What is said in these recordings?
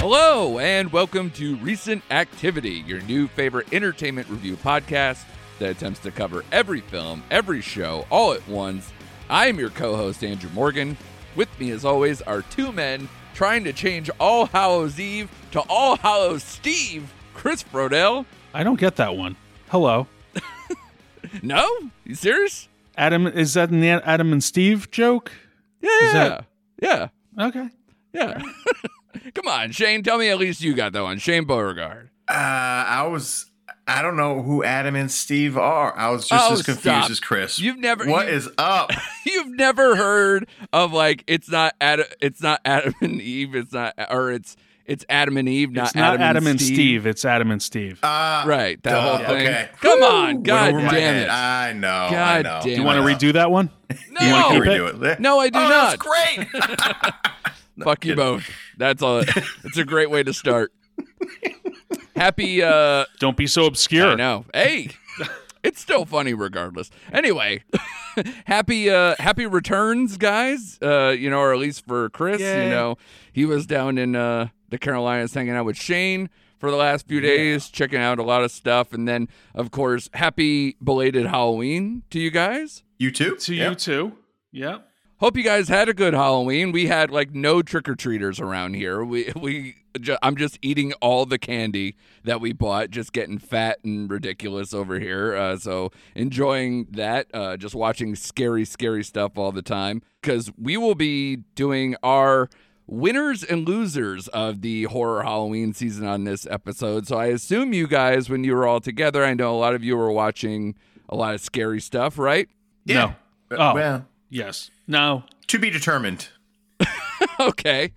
Hello, and welcome to Recent Activity, your new favorite entertainment review podcast that attempts to cover every film, every show, all at once. I am your co host, Andrew Morgan. With me, as always, are two men trying to change All Hallows Eve to All Hallows Steve, Chris Brodell. I don't get that one. Hello. No? You serious? Adam, is that an Adam and Steve joke? Yeah, that- Yeah, Okay. yeah. Come on, Shane, tell me at least you got that one. Shane Beauregard. Uh, I was. I don't know who Adam and Steve are. I was just Oh, as confused stop. as Chris. You've never- What you- is up? You've never heard of like it's not Adam, it's not Adam and Eve, it's not or it's it's Adam and Eve, not, it's not Adam, and Steve. Steve. It's Adam and Steve. Uh, Right, that duh, whole thing. Okay. Come Woo, on, God over my damn head. it. I know. I God know. damn do you want to redo that one? No, You want to redo it? no, I do oh, not. That's great. Fuck you both. That's all. It's a great way to start. Happy. uh Don't be so obscure. I know. Hey, it's still funny regardless. Anyway, happy uh happy returns, guys. Uh, you know, or at least for Chris, Yay. you know, he was down in uh the Carolinas hanging out with Shane for the last few days, checking out a lot of stuff, and then of course, happy belated Halloween to you guys. you too. To Yep. you too. Yep. Hope you guys had a good Halloween. We had like no trick or treaters around here. We we ju- I'm just eating all the candy that we bought, just getting fat and ridiculous over here. Uh, so enjoying that, uh, just watching scary, scary stuff all the time. Because we will be doing our winners and losers of the horror Halloween season on this episode. So I assume you guys, when you were all together, I know a lot of you were watching a lot of scary stuff, right? Yeah. No. Uh, Oh. Well, Yes. No. to be determined. okay.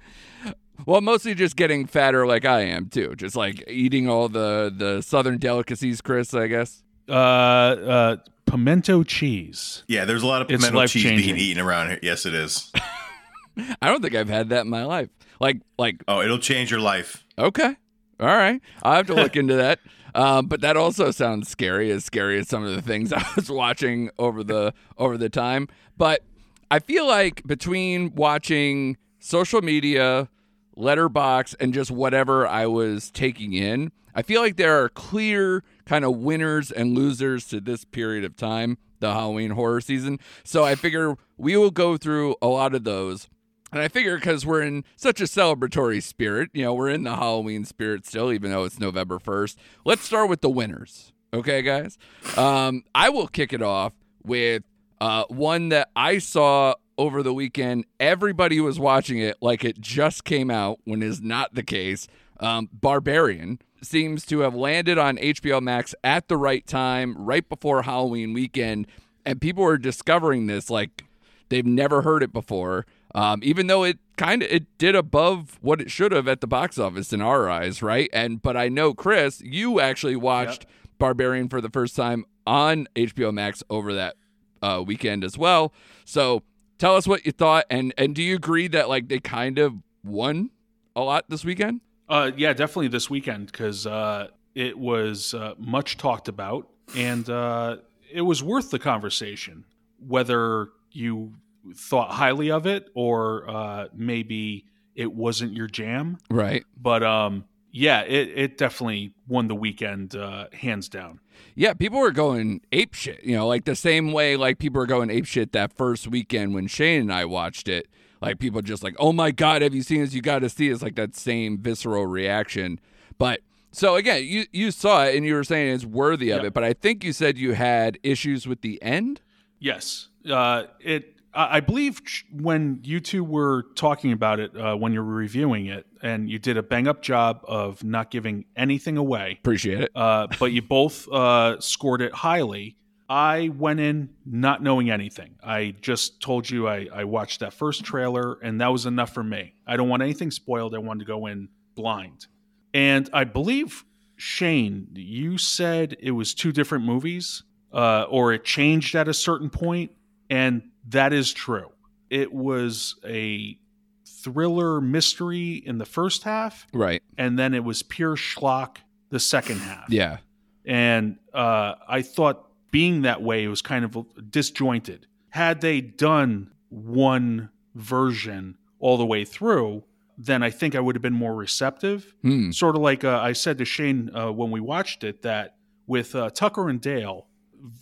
Well, mostly just getting fatter like I am too. Just like eating all the the southern delicacies, Chris, I guess. Uh, uh, pimento cheese. Yeah, there's a lot of It's pimento cheese life-changing. being eaten around here. Yes, it is. I don't think I've had that in my life. Like like Oh, it'll change your life. okay. All right. I'll have to look into that. Um, but that also sounds scary, as scary as some of the things I was watching over the over the time. But I feel like between watching social media, Letterboxd, and just whatever I was taking in, I feel like there are clear kind of winners and losers to this period of time, the Halloween horror season. So I figure we will go through a lot of those. And I figure because we're in such a celebratory spirit, you know, we're in the Halloween spirit still, even though it's November 1st. Let's start with the winners. Okay, guys? Um, I will kick it off with uh, one that I saw over the weekend. Everybody was watching it like it just came out, when is not the case. Um, Barbarian seems to have landed on HBO Max at the right time, right before Halloween weekend. And people are discovering this like they've never heard it before. Um, even though it kind of it did above what it should have at the box office in our eyes, right? And but I know Chris, you actually watched Barbarian for the first time on HBO Max over that uh, weekend as well. So tell us what you thought, and and do you agree that like they kind of won a lot this weekend? Uh, yeah, definitely this weekend because uh, it was uh, much talked about and uh, it was worth the conversation. Whether you thought highly of it or uh, maybe it wasn't your jam, Right. but um, yeah, it, it definitely won the weekend uh, hands down. Yeah, people were going ape shit, you know, like the same way like people were going ape shit that first weekend when Shane and I watched it. Like people just like, "Oh my god, have you seen this? You got to see." It's like that same visceral reaction. But so again, you you saw it and you were saying it's worthy of Yep. it, but I think you said you had issues with the end. Yes, uh, it. I believe when you two were talking about it uh, when you were reviewing it, and you did a bang up job of not giving anything away. Appreciate it. uh, but you both uh, scored it highly. I went in not knowing anything. I just told you I, I watched that first trailer, and that was enough for me. I don't want anything spoiled. I wanted to go in blind. And I believe, Shane, you said it was two different movies, uh, or it changed at a certain point, and that is true. It was a thriller mystery in the first half, Right. and then it was pure schlock the second half Yeah. and uh, I thought being that way was kind of disjointed. Had they done one version all the way through, then I think I would have been more receptive. Hmm. Sort of like uh, I said to Shane uh, when we watched it that with uh, Tucker and Dale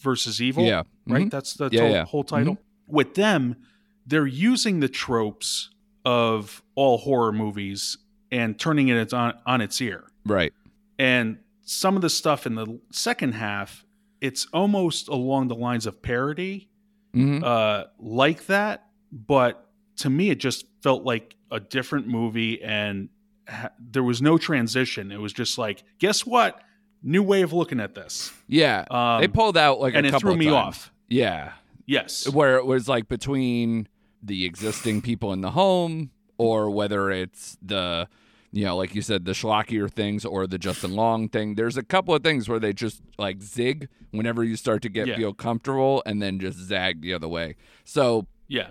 versus Evil, Yeah. right? Mhm. That's the Yeah, to- yeah. whole title. With them, they're using the tropes of all horror movies and turning it on, on its ear Right. and some of the stuff in the second half it's almost along the lines of parody hmm uh, like that but to me it just felt like a different movie and ha- there was no transition it was just like guess what new way of looking at this Yeah. um, they pulled out like and it threw me times. off Yeah. Yes where it was like between the existing people in the home or whether it's the you know like you said the schlockier things or the justin long thing there's a couple of things where they just like zig whenever you start to get Yeah. feel comfortable and then just zag the other way so yeah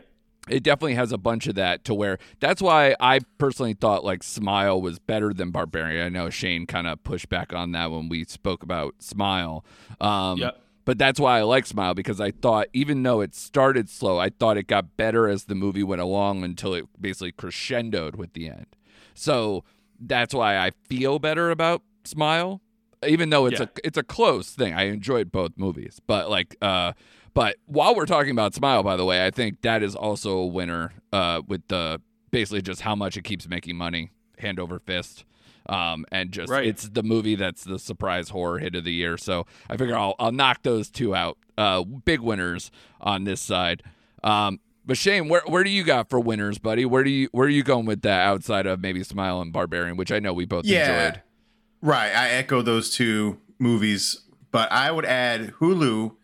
it definitely has a bunch of that to where that's why I personally thought like Smile was better than Barbarian. I know Shane kind of pushed back on that when we spoke about Smile. Um, Yep. But that's why I like Smile because I thought even though it started slow, I thought it got better as the movie went along until it basically crescendoed with the end. So that's why I feel better about Smile, even though it's Yeah. a it's a close thing. I enjoyed both movies, but like uh, but while we're talking about Smile, by the way, I think that is also a winner uh, with the basically just how much it keeps making money, hand over fist. Um, and just Right. it's the movie that's the surprise horror hit of the year. So I figure I'll I'll knock those two out. Uh, big winners on this side. Um, but Shane, where where do you got for winners, buddy? Where do you where are you going with that outside of maybe Smile and Barbarian, which I know we both Yeah. enjoyed? Right. I echo those two movies, but I would add Hulu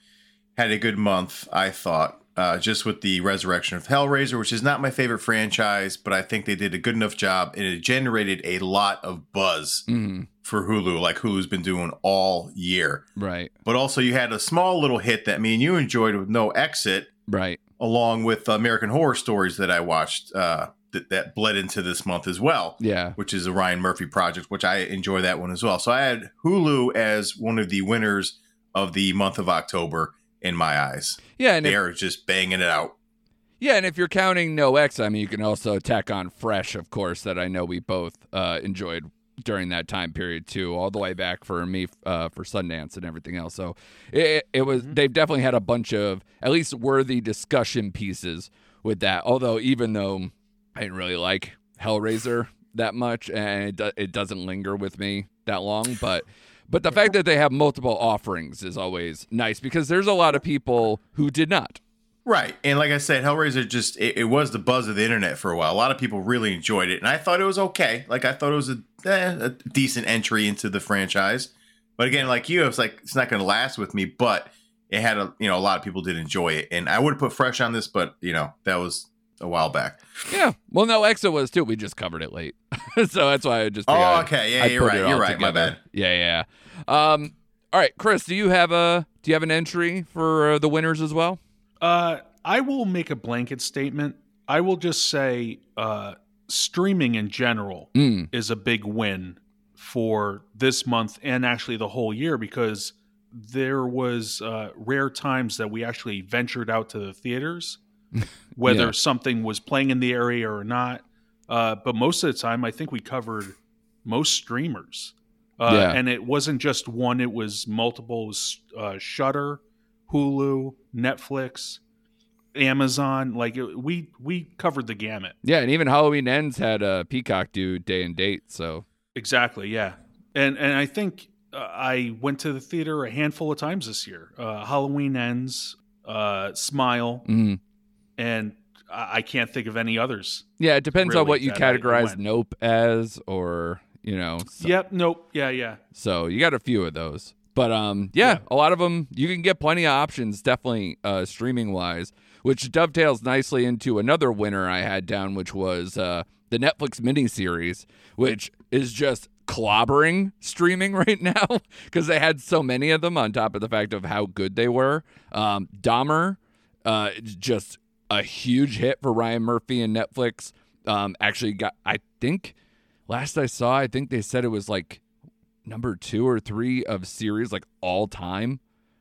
had a good month, I thought, uh, just with the resurrection of Hellraiser, which is not my favorite franchise, but I think they did a good enough job and it generated a lot of buzz hmm for Hulu, like Hulu's been doing all year. Right, But also, you had a small little hit that me and you enjoyed with No Exit, right. along with American Horror Stories that I watched uh, that, that bled into this month as well Yeah. which is a Ryan Murphy project, which I enjoy that one as well. So I had Hulu as one of the winners of the month of October in my eyes. Yeah, and They're just banging it out. yeah, and if you're counting No Exit, I mean, you can also tack on Fresh, of course, that I know we both uh, enjoyed during that time period too, all the way back for me uh, for Sundance and everything else. So it, it was they've definitely had a bunch of at least worthy discussion pieces with that. Although even though I didn't really like Hellraiser that much, and it, do, it doesn't linger with me that long, but. But the fact that they have multiple offerings is always nice because there's a lot of people who did not. Right. And like I said, Hellraiser just, it, it was the buzz of the internet for a while. A lot of people really enjoyed it. And I thought it was okay. Like I thought it was a, eh, a decent entry into the franchise. But again, like you, it's like, it's not going to last with me, but it had a, you know, a lot of people did enjoy it. And I would have put fresh on this, but you know, that was a while back. Yeah. Well, no, Exit was too. We just covered it late, so that's why I just. Oh, I'd- okay. Yeah, I'd you're right. You're all right. My bad. Yeah, yeah. Um. All right, Chris. Do you have a Do you have an entry for uh, the winners as well? Uh, I will make a blanket statement. I will just say uh, streaming in general Mm. is a big win for this month and actually the whole year because there was uh, rare times that we actually ventured out to the theaters, whether Yeah. something was playing in the area or not. Uh, but most of the time, I think we covered most streamers. Uh, Yeah. And it wasn't just one; it was multiple. Uh, Shudder, Hulu, Netflix, Amazon. Like it, we we covered the gamut. Yeah, and even Halloween Ends had a Peacock do day and date. So Exactly. Yeah. And and I think uh, I went to the theater a handful of times this year. Uh, Halloween ends, uh, Smile, mm. And I, can't think of any others. yeah, it depends on what you that I- I categorize. Nope as, or you know. So, Yep. Nope. Yeah. Yeah. so you got a few of those. But um, yeah, a lot of them you can get plenty of options, definitely uh, streaming wise, which dovetails nicely into another winner I had down, which was uh, the Netflix miniseries, which is just clobbering streaming right now because they had so many of them on top of the fact of how good they were. Um, Dahmer, uh, just a huge hit for Ryan Murphy and Netflix. Um, actually got, I think, last I saw, I think they said it was like number two or three of series like all time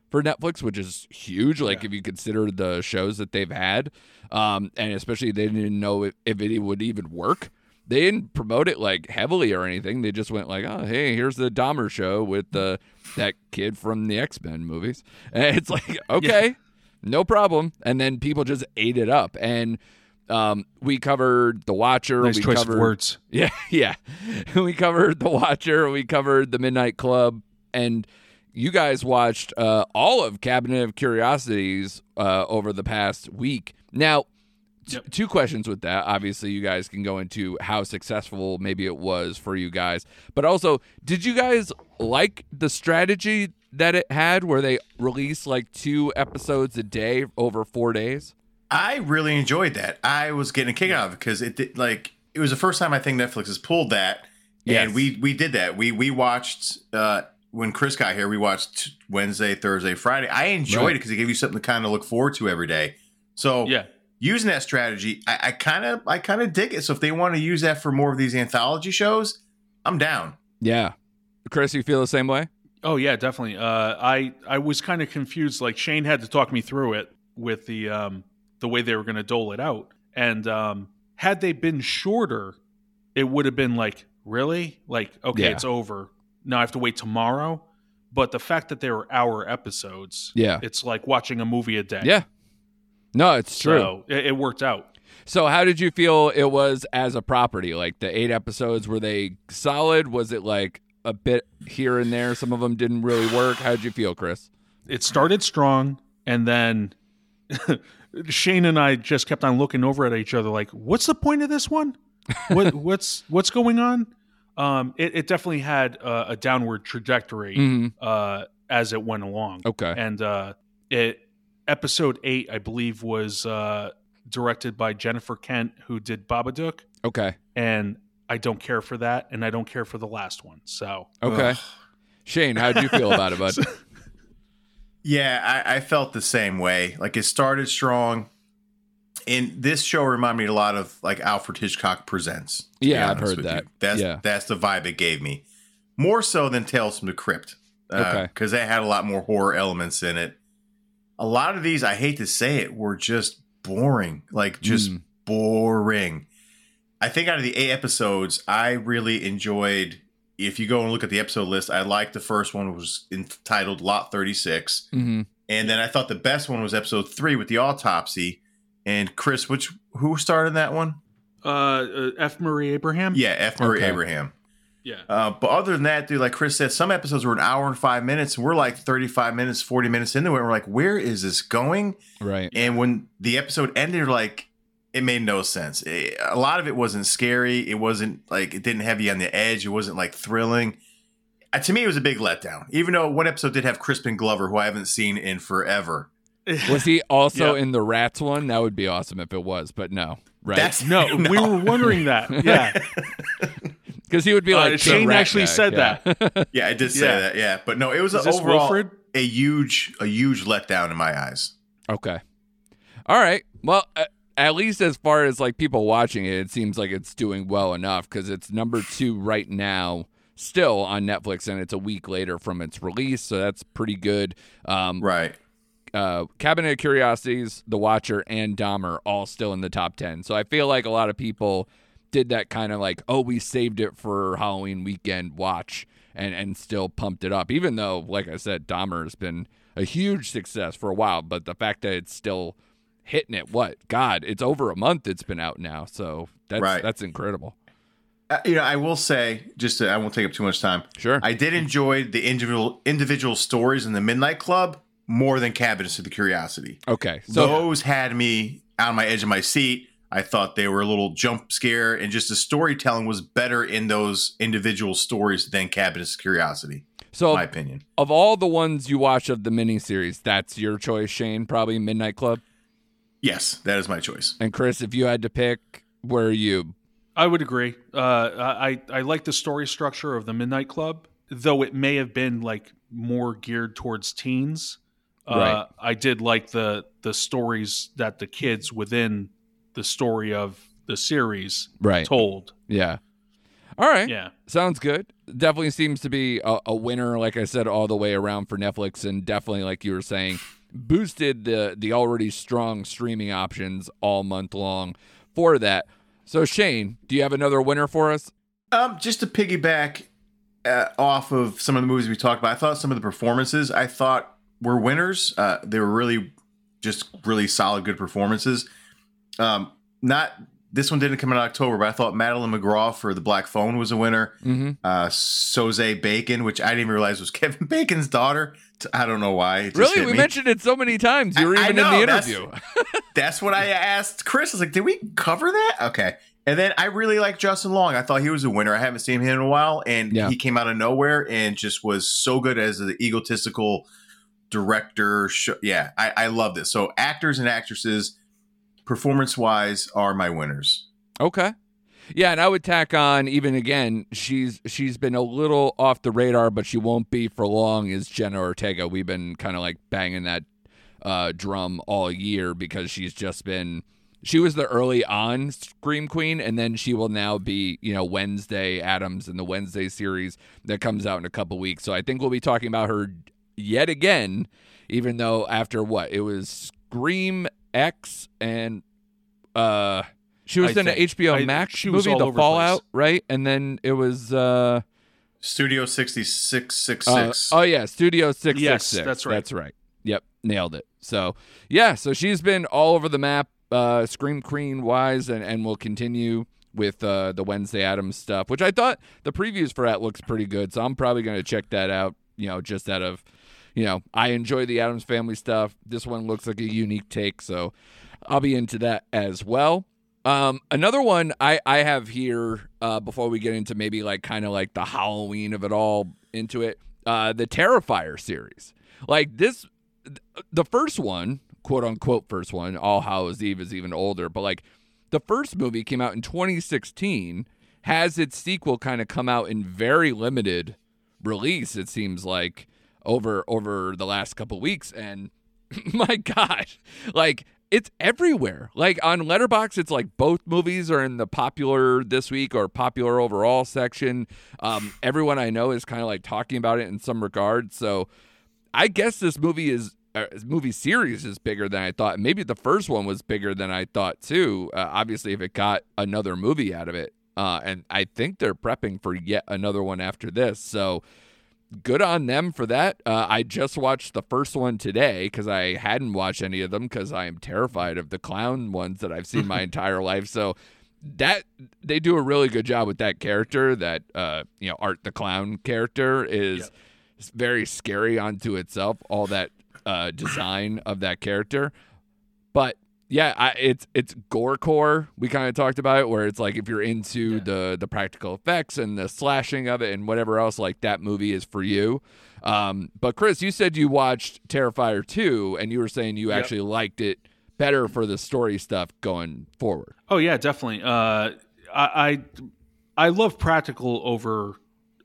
for Netflix, which is huge. Like if you consider the shows that they've had, um, and especially they didn't know if, if it would even work. They didn't promote it like heavily or anything. They just went like, "Oh, hey, here's the Dahmer show with the that kid from the X Men movies," and it's like, okay, no problem. And then people just ate it up, and um, we covered the Watcher. Nice we choice covered, of words. yeah, yeah. we covered The Watcher, we covered The Midnight Club, and you guys watched uh, all of Cabinet of Curiosities uh, over the past week. Now, t- Yep. two questions with that. Obviously, you guys can go into how successful maybe it was for you guys, but also, did you guys like the strategy that it had where they release like two episodes a day over four days? I really enjoyed that. I was getting a kick out of it because it did, like it was the first time I think Netflix has pulled that, Yes. and we we did that. We we watched uh, when Chris got here. We watched Wednesday, Thursday, Friday. I enjoyed Right. it because it gave you something to kind of look forward to every day. So Yeah. using that strategy, I kind of I kind of dig it. So if they want to use that for more of these anthology shows, I'm down. Yeah. Chris, you feel the same way? Oh yeah, definitely. Uh, I I was kind of confused. Like Shane had to talk me through it with the um, the way they were going to dole it out. And um, had they been shorter, it would have been like really like okay, Yeah. it's over. Now I have to wait tomorrow. But the fact that they were hour episodes, Yeah. it's like watching a movie a day. Yeah. No, it's true. So it, it worked out. So, how did you feel it was as a property? Like the eight episodes, were they solid? Was it like a bit here and there? Some of them didn't really work. How did you feel, Chris? it started strong and then Shane and I just kept on looking over at each other like what's the point of this one what what's what's going on um it, it definitely had uh, a downward trajectory Mhm. uh as it went along Okay. and uh it episode 8 I believe was uh directed by Jennifer Kent who did Babadook Okay. and I don't care for that and I don't care for the last one so Okay. Ugh. Shane, how did you feel about it, bud? Yeah, I, I felt the same way. Like it started strong. And this show reminded me a lot of like Alfred Hitchcock Presents. Yeah, I've heard that. you. That's Yeah. that's the vibe it gave me. More so than Tales from the Crypt. Okay. Because that had a lot more horror elements in it. A lot of these, I hate to say it, were just boring. Like just Mm. boring. I think out of the eight episodes, I really enjoyed. If you go and look at the episode list, I liked the first one was entitled Lot 36. hmm And then I thought the best one was episode three with the autopsy. And Chris, which who starred in that one? uh, uh F Murray Abraham Yeah, F. Murray Okay. Abraham. yeah Uh, but other than that, dude, like Chris said, some episodes were an hour and five minutes, and we're like 35 minutes, 40 minutes into it. And we're like, where is this going? Right. And when the episode ended, like, it made no sense. It- a lot of it wasn't scary. It wasn't like, it didn't have you on the edge. It wasn't like thrilling. Uh, to me, it was a big letdown, even though one episode did have Crispin Glover, who I haven't seen in forever. Was he also Yeah. in the Rats one? That would be awesome if it was, but no. Right. That's No, we were wondering that. Yeah. Because he would be Uh, like the Shane actually guy. said Yeah. that. Yeah, I did say Yeah. that. Yeah, but no, it was Is a, overall Willard? a huge, a huge letdown in my eyes. Okay. All right. Well, uh, at least as far as like people watching it, it seems like it's doing well enough because it's number two right now, still on Netflix, and it's a week later from its release, so that's pretty good. Um, Right. uh, Cabinet of Curiosities, The Watcher, and Dahmer all still in the top 10. So I feel like a lot of people did that kind of like, oh, we saved it for Halloween weekend watch and, and still pumped it up. Even though, like I said, Dahmer has been a huge success for a while, but the fact that it's still hitting it, what? God, it's over a month it's been out now. So that's, Right. that's incredible. Uh, you know, I will say, just to, I won't take up too much time. Sure. I did enjoy the individual individual stories in the Midnight Club more than Cabinets of the Curiosity. okay. So, Those had me on my edge of my seat. I thought they were a little jump scare, and just the storytelling was better in those individual stories than Cabinets of Curiosity. So my opinion. of all the ones you watch of the miniseries, that's your choice, Shane. Probably Midnight Club. Yes, that is my choice. And Chris, if you had to pick, where are you? I would agree. Uh, I I like the story structure of the Midnight Club, though it may have been like more geared towards teens. Uh, Right. I did like the the stories that the kids within the story of the series Right. told. Yeah. All right. Yeah, Sounds good. Definitely seems to be a, a winner, like I said, all the way around for Netflix, and definitely, like you were saying, boosted the the already strong streaming options all month long for that. So, Shane, do you have another winner for us? Um, just to piggyback uh, off of some of the movies we talked about, I thought some of the performances I thought were winners. Uh, they were really just really solid, good performances. Um, not this one didn't come out in October, but I thought Madeleine McGraw for The Black Phone was a winner. Mm-hmm. Uh, Sosie Bacon, which I didn't even realize was Kevin Bacon's daughter. I don't know why. It just Really, we me. mentioned it so many times. You were I- I even in the interview. That's what I asked Chris. I was like, did we cover that? Okay. And then I really like Justin Long. I thought he was a winner. I haven't seen him in a while, and Yeah. he came out of nowhere and just was so good as the egotistical director. Sh- yeah, I, I love this. So actors and actresses, performance wise, are my winners. Okay. Yeah, and I would tack on even again, she's she's been a little off the radar, but she won't be for long is Jenna Ortega. We've been kind of like banging that uh, drum all year because she's just been she was the early on Scream Queen, and then she will now be, you know, Wednesday Addams in the Wednesday series that comes out in a couple weeks. So I think we'll be talking about her yet again, even though after what? It was Scream X and uh she was I in an. HBO I- Max she movie, all The over the place. Fallout, right? And then it was uh, Studio 6666. uh oh yeah, Studio Six Yes, Six Six. that's right. That's right. Yep, nailed it. So yeah, so she's been all over the map, uh, Scream Queen wise, and and will continue with uh, the Wednesday Addams stuff, which I thought the previews for that looks pretty good. So I'm probably going to check that out. You know, just out of you know, I enjoy the Addams Family stuff. This one looks like a unique take, so I'll be into that as well. Um, another one I, I have here uh, before we get into maybe like kind of like the Halloween of it all into it, uh, the Terrifier series. Like this, the first one, quote unquote, first one, All Hallows Eve is even older, but like the first movie came out in 2016, has its sequel kind of come out in very limited release. It seems like over over the last couple weeks, and my gosh, like it's everywhere. Like on Letterboxd, it's like both movies are in the popular this week or popular overall section. Um, everyone I know is kind of like talking about it in some regard. So I guess this movie is uh, movie series is bigger than I thought. Maybe the first one was bigger than I thought too. Uh, obviously, if it got another movie out of it, uh, and I think they're prepping for yet another one after this. So good on them for that. Uh, I just watched the first one today because I hadn't watched any of them because I am terrified of the clown ones that I've seen my entire life. So that they do a really good job with that character. That uh, you know, Art the clown character is Yep. very scary onto itself. All that uh, design of that character, but yeah, I, it's it's gorecore. We kind of talked about it, where it's like if you're into Yeah. the the practical effects and the slashing of it and whatever else, like that movie is for you. Um, but Chris, you said you watched Terrifier two, and you were saying you Yep. actually liked it better for the story stuff going forward. Oh yeah, definitely. Uh, I, I I love practical over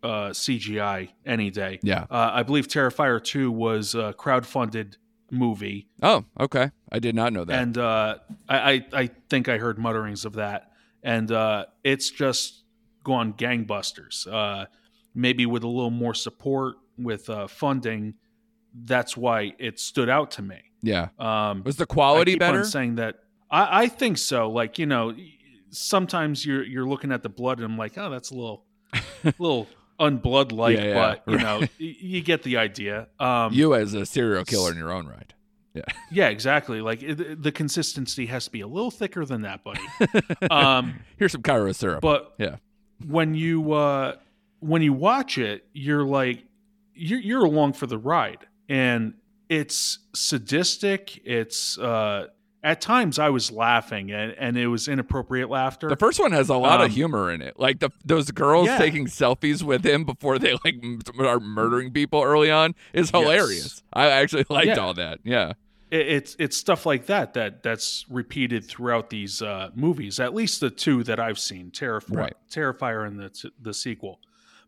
uh, CGI any day. Yeah. Uh, I believe Terrifier two was a crowdfunded movie, Oh, okay. I did not know that. and uh, I, I I think I heard mutterings of that, and uh, it's just gone gangbusters. Uh, maybe with a little more support with uh, funding, that's why it stood out to me. yeah. Um, Was the quality better? Saying that I, I think so. Like you know, sometimes you're you're looking at the blood and I'm like, oh, that's a little, little unblood like, Yeah, yeah, but you right. know, you get the idea. Um, you as a serial killer in your own right. Yeah. Yeah, exactly. Like it, the consistency has to be a little thicker than that, buddy. um, Here's some Karo syrup. but yeah. when you uh, when you watch it, you're like you're, you're along for the ride, and it's sadistic. It's uh, at times I was laughing and, and it was inappropriate laughter. The first one has a lot of Um, humor in it. Like the those girls Yeah. taking selfies with him before they like m- are murdering people early on is Yes. hilarious. I actually liked Yeah. all that. Yeah. it, it's it's stuff like that that that's repeated throughout these uh, movies. At least the two that I've seen, Terrifier, Right. Terrifier, and the t- the sequel.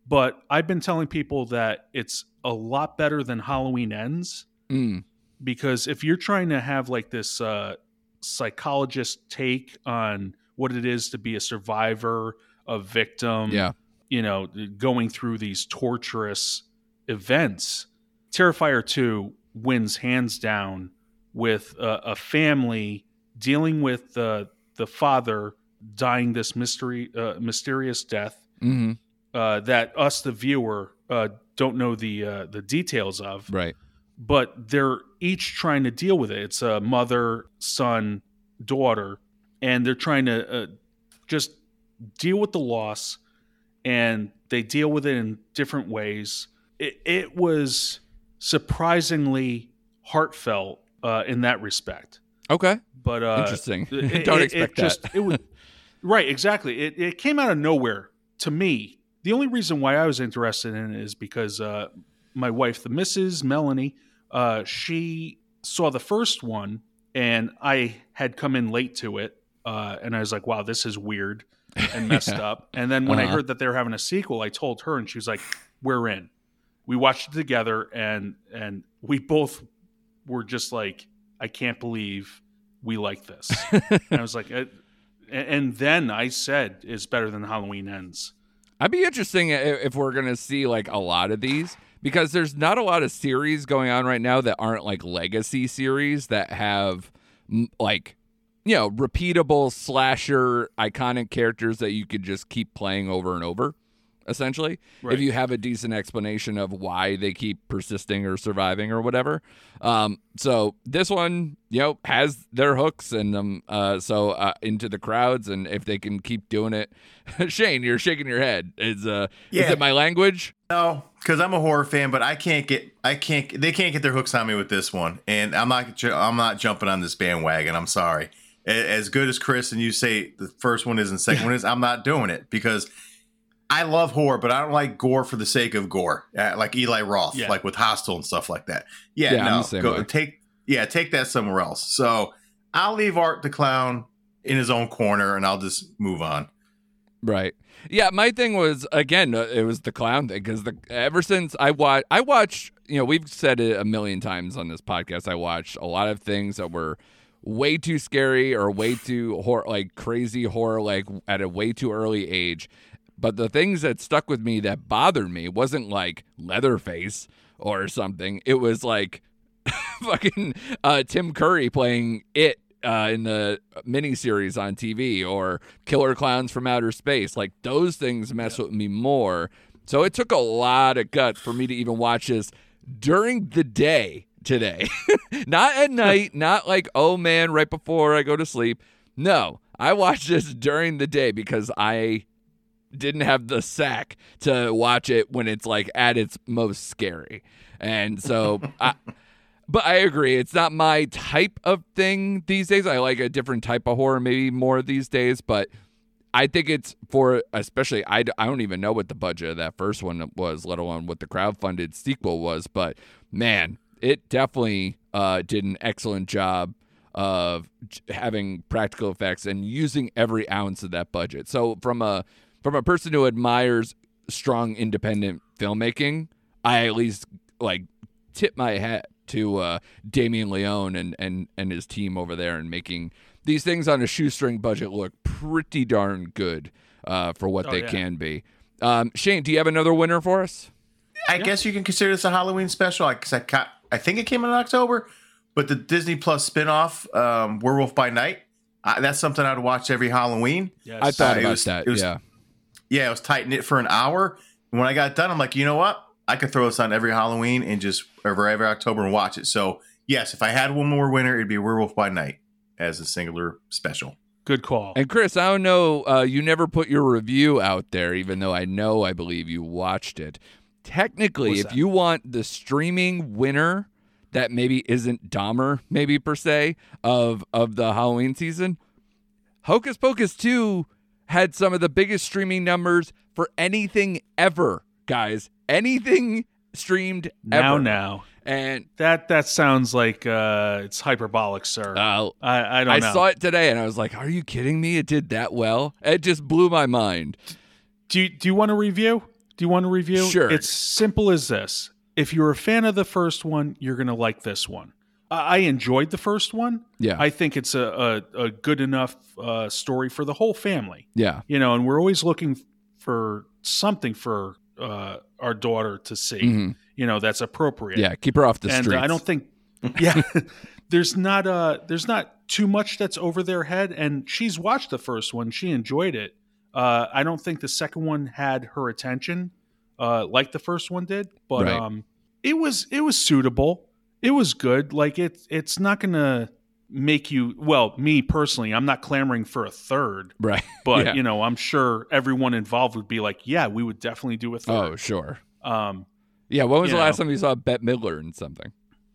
But I've been telling people that it's a lot better than Halloween Ends Mm. Because if you're trying to have like this uh, psychologist take on what it is to be a survivor, a victim, Yeah. you know, going through these torturous events, Terrifier 2 wins hands down with a, a family dealing with the the father dying this mystery uh, mysterious death hmm uh, that us the viewer uh, don't know the uh, the details of Right. But they're each trying to deal with it. It's a mother, son, daughter, and they're trying to uh, just deal with the loss, and they deal with it in different ways. It, it was surprisingly heartfelt uh, in that respect. Okay. But uh, Interesting. it- Don't it- expect it just, It was right, exactly. It it came out of nowhere to me. The only reason why I was interested in it is because uh, my wife, the Mrs. Melanie, uh, she saw the first one, and I had come in late to it, uh, and I was like, "Wow, this is weird and messed Yeah. up." And then when I Uh-huh. heard that they were having a sequel, I told her, and she was like, "We're in." We watched it together, and and we both were just like, "I can't believe we like this." and I was like, uh, and and then I said, "It's better than Halloween Ends." I'd be interesting if we're gonna see like a lot of these because there's not a lot of series going on right now that aren't like legacy series that have like you know repeatable slasher iconic characters that you could just keep playing over and over essentially Right. if you have a decent explanation of why they keep persisting or surviving or whatever um so this one you know has their hooks and um uh so uh, into the crowds and if they can keep doing it shane you're shaking your head is uh is it my language No, because I'm a horror fan, but I can't get, I can't, they can't get their hooks on me with this one, and I'm not, I'm not jumping on this bandwagon. I'm sorry. As good as Chris and you say the first one is and second one is, I'm not doing it because I love horror, but I don't like gore for the sake of gore, uh, like Eli Roth, Yeah. like with Hostel and stuff like that. Yeah, Yeah, I'm no, the same go, way. take, yeah, take that somewhere else. So I'll leave Art the Clown in his own corner, and I'll just move on. Right. Yeah, my thing was again, uh, it was the clown thing because the ever since I watch, I watched. You know, we've said it a million times on this podcast. I watched a lot of things that were way too scary or way too horror, like crazy horror, like at a way too early age. But the things that stuck with me that bothered me wasn't like Leatherface or something. It was like fucking uh, Tim Curry playing it uh, in the miniseries on TV or Killer Clowns from Outer Space. Like those things mess with me more. So it took a lot of guts for me to even watch this during the day today. not at night, not like, oh man, right before I go to sleep. No, I watched this during the day because I didn't have the sack to watch it when it's like at its most scary. And so I but I agree, it's not my type of thing these days. I like a different type of horror maybe more these days, but I think it's for especially I, I don't even know what the budget of that first one was, let alone what the crowdfunded sequel was, but man, it definitely uh, did an excellent job of having practical effects and using every ounce of that budget. So from a from a person who admires strong independent filmmaking, I at least like tip my hat to uh, Damien Leone and, and and his team over there and making these things on a shoestring budget look pretty darn good uh, for what Oh, they yeah. can be. Um, Shane, do you have another winner for us? I guess you can consider this a Halloween special. because I, ca- I think it came out in October, but the Disney Plus spinoff, um, Werewolf by Night, uh, that's something I'd watch every Halloween. Yes. I thought Uh, it about was- that. it was- yeah. Yeah, I was tight knit for an hour. And when I got done, I'm like, you know what? I could throw this on every Halloween and just over every October and watch it. So yes, if I had one more winner, it'd be Werewolf by Night as a singular special. Good call. And Chris, I don't know. Uh, you never put your review out there, even though I know I believe you watched it. Technically, if you want the streaming winner that maybe isn't Dahmer, maybe per se, of of the Halloween season. Hocus Pocus 2 had some of the biggest streaming numbers for anything ever, guys. Anything streamed Now, ever. now And that that sounds like uh, it's hyperbolic, sir. uh, I I don't I know. saw it today and I was like, "Are you kidding me? It did that well." It just blew my mind. Do you, do you want to review? Do you want to review? Sure. It's simple as this. If you're a fan of the first one, you're going to like this one. I enjoyed the first one. Yeah, I think it's a, a, a good enough uh, story for the whole family. yeah, You know, and we're always looking for something for uh, our daughter to see. Mhm. You know, that's appropriate. yeah. Keep her off the and streets. I don't think, yeah, there's not uh there's not too much that's over their head. And she's watched the first one, she enjoyed it. Uh, I don't think the second one had her attention, uh, like the first one did. But Right. um, it was it was suitable. It was good. Like it it's not gonna make you well me personally i'm not clamoring for a third right. but Yeah. you know i'm sure everyone involved would be like yeah we would definitely do a third Oh, sure. um Yeah. When was the last time you saw Bette Midler in something?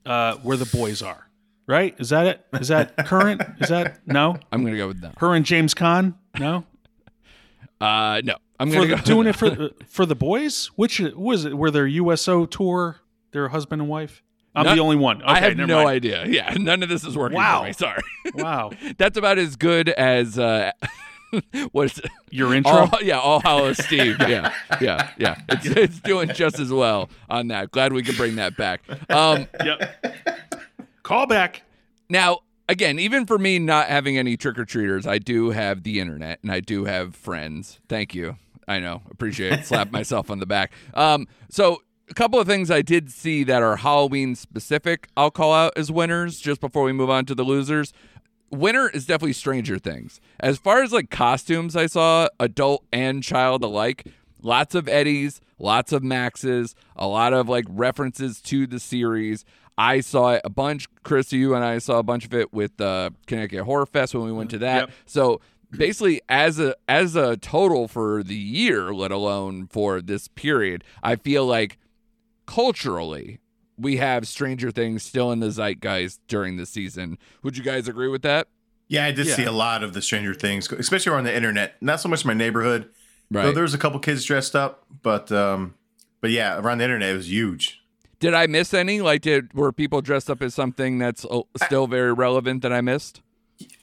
uh where the boys are right is that it is that current is that no I'm gonna go with no. her and james Caan? no Uh, no. I'm for gonna the, go doing it for uh, for the boys which was it were their uso tour their husband and wife i'm None- the only one okay, I have no mind. idea. Yeah, none of this is working Wow. for me. Sorry. wow That's about as good as uh, what is it? your intro All, yeah, All Hallows Steve. Yeah, yeah, yeah. It's, it's doing just as well on that. Glad we could bring that back. Um, yep call back now, again, even for me not having any trick or treaters, I do have the internet and I do have friends. Thank you. I know, appreciate it. Slap myself on the back. Um, so a couple of things I did see that are Halloween specific. I'll call out as winners just before we move on to the losers. Winner is definitely Stranger Things. As far as like costumes, I saw adult and child alike. Lots of Eddies, lots of Maxes, a lot of like references to the series. I saw it a bunch. Chris, you and I saw a bunch of it with uh, Connecticut Horror Fest when we went to that. Yep. So basically, as a as a total for the year, let alone for this period, I feel like culturally we have Stranger Things still in the zeitgeist during the season. Would you guys agree with that? Yeah, I did Yeah. see a lot of the Stranger Things, especially around the internet. Not so much my neighborhood. Though there was a couple kids dressed up, but um, but yeah, around the internet it was huge. Did I miss any? Like, did were people dressed up as something that's uh, still very relevant that I missed?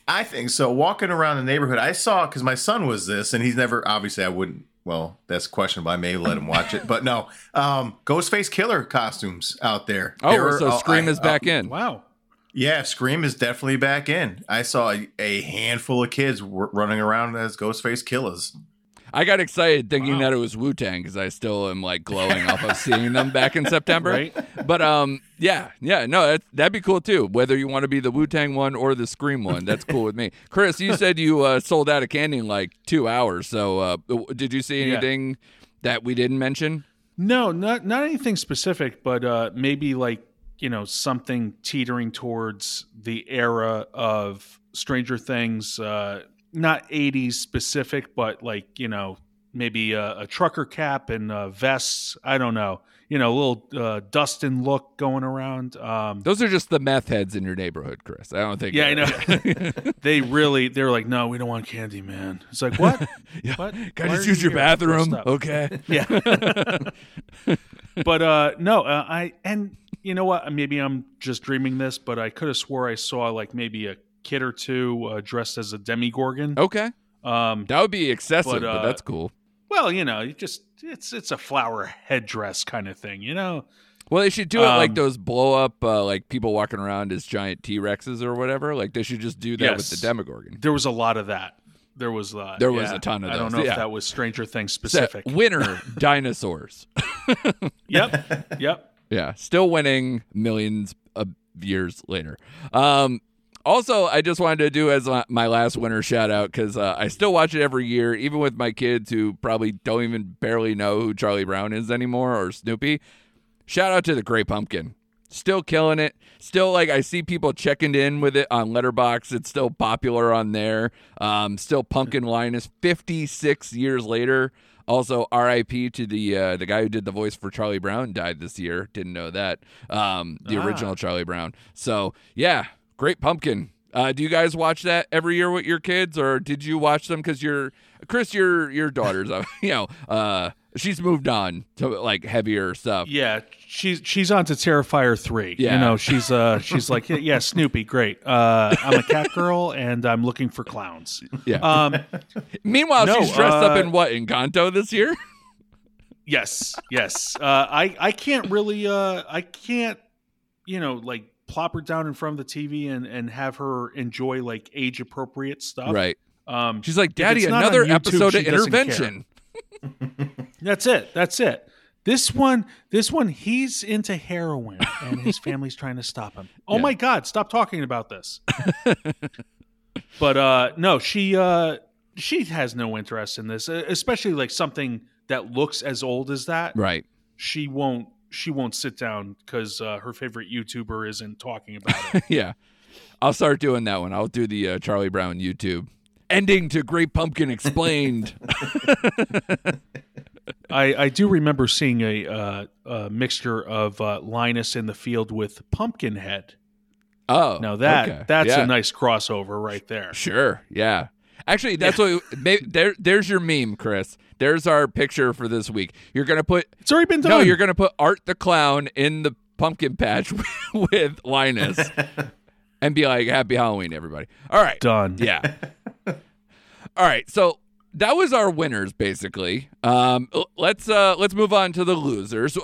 I think so. Walking around the neighborhood, I saw because my son was this, and he's never. Obviously, I wouldn't. Well, that's questionable. I may let him watch it, but no. Um, Ghostface Killer costumes out there. Oh, There so uh, Scream I- is back uh, in. wow Yeah, Scream is definitely back in. I saw a, a handful of kids w- running around as Ghostface Killers. I got excited thinking Wow. that it was Wu Tang because I still am like glowing off of seeing them back in September. Right. But um, yeah, yeah, no, that, that'd be cool too. Whether you want to be the Wu Tang one or the Scream one, that's cool with me. Chris, you said you uh, sold out of candy in like two hours. So uh, did you see Yeah. anything that we didn't mention? No, not not anything specific, but uh, maybe like you know something teetering towards the era of Stranger Things. Uh, not '80s specific, but like you know maybe a, a trucker cap and uh, vests. I don't know. You know, a little uh, Dustin look going around. Um, Those are just the meth heads in your neighborhood, Chris. I don't think. yeah, I know. they really they're like, no, we don't want candy, man. It's like what? Yeah. What? Can I just you use your here? bathroom? Okay. Yeah. but uh no, uh, I and you know what? Maybe I'm just dreaming this, but I could have swore I saw like maybe a kid or two uh, dressed as a Demogorgon. Okay. Um, That would be excessive, But, but, uh, that's cool. well, you know, you just it's it's a flower headdress kind of thing, you know. Well, they should do it like um, those blow up, uh, like people walking around as giant T Rexes or whatever. Like they should just do that with the Demogorgon. There was a lot of that. There was uh, There was yeah. a ton of that. I don't know yeah. if that was Stranger Things So, specific. winner dinosaurs. yep, yep. yeah, still winning millions of years later. Um, also, I just wanted to do as my, last winner shout out because uh, I still watch it every year, even with my kids who probably don't even barely know who Charlie Brown is anymore or Snoopy. Shout out to the Great Pumpkin. still killing it. Still like I see people checking in with it on Letterboxd. It's still popular on there. Um, still Pumpkin Linus 56 years later. Also, R.I.P. to the uh, the guy who did the voice for Charlie Brown died this year. Didn't know that. Um, the Ah. original Charlie Brown. So yeah, great pumpkin. Uh, do you guys watch that every year with your kids, or did you watch them because you're Chris? Your your daughter's, you know, uh, she's moved on to like heavier stuff. Yeah, she's she's on to Terrifier three. Yeah. You know, she's uh she's like, yeah, Snoopy, great. Uh, I'm a cat girl and I'm looking for clowns. Yeah. Um, Meanwhile, no, she's dressed up uh, in what in Encanto this year. yes, yes. Uh, I I can't really uh I can't you know like plop her down in front of the TV and and have her enjoy like age appropriate stuff. right. Um, She's like, Daddy, it's not on another YouTube, episode of she doesn't care. Intervention. That's it. That's it. This one, this one, he's into heroin, and his family's trying to stop him. Oh Yeah. my God! Stop talking about this. but uh, no, she uh, she has no interest in this, uh, especially like something that looks as old as that. Right. She won't. She won't sit down because uh, her favorite YouTuber isn't talking about it. yeah. I'll start doing that one. I'll do the uh, Charlie Brown YouTube. Ending to Great Pumpkin Explained. I, I do remember seeing a, uh, a mixture of uh, Linus in the field with Pumpkinhead. oh. Now that okay. that's Yeah. a nice crossover right there. Sure. Yeah. Actually, that's what may, there. There's your meme, Chris. There's our picture for this week. You're gonna put It's already been done. no. You're gonna put Art the clown in the pumpkin patch with Linus, and be like, "Happy Halloween, everybody!" All right. done. Yeah. All right. So that was our winners, basically. Um, let's uh, let's move on to the losers.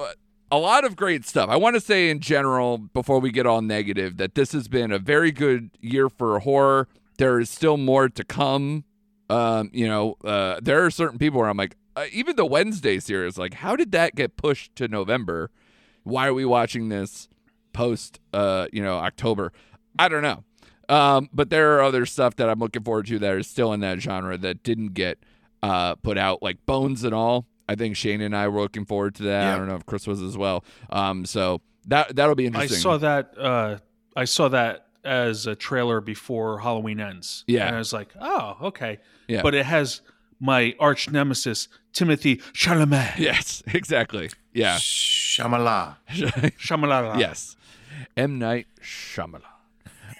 A lot of great stuff. I want to say in general, before we get all negative, that this has been a very good year for horror. There is still more to come. Um, you know, uh, there are certain people where I'm like, uh, even the Wednesday series, like, how did that get pushed to November? Why are we watching this post, uh, you know, October? I don't know. Um, but there are other stuff that I'm looking forward to that are still in that genre that didn't get uh, put out, like Bones and all. I think Shane and I were looking forward to that. I don't know if Chris was as well. Um, so that that'll be interesting. I saw that. Uh, I saw that as a trailer before Halloween ends. Yeah. and I was like, oh, okay. Yeah. But it has my arch nemesis Timothy Chalamet. Yes, exactly. Yeah. Shamala. Shamalala. yes. M Night Shyamalan.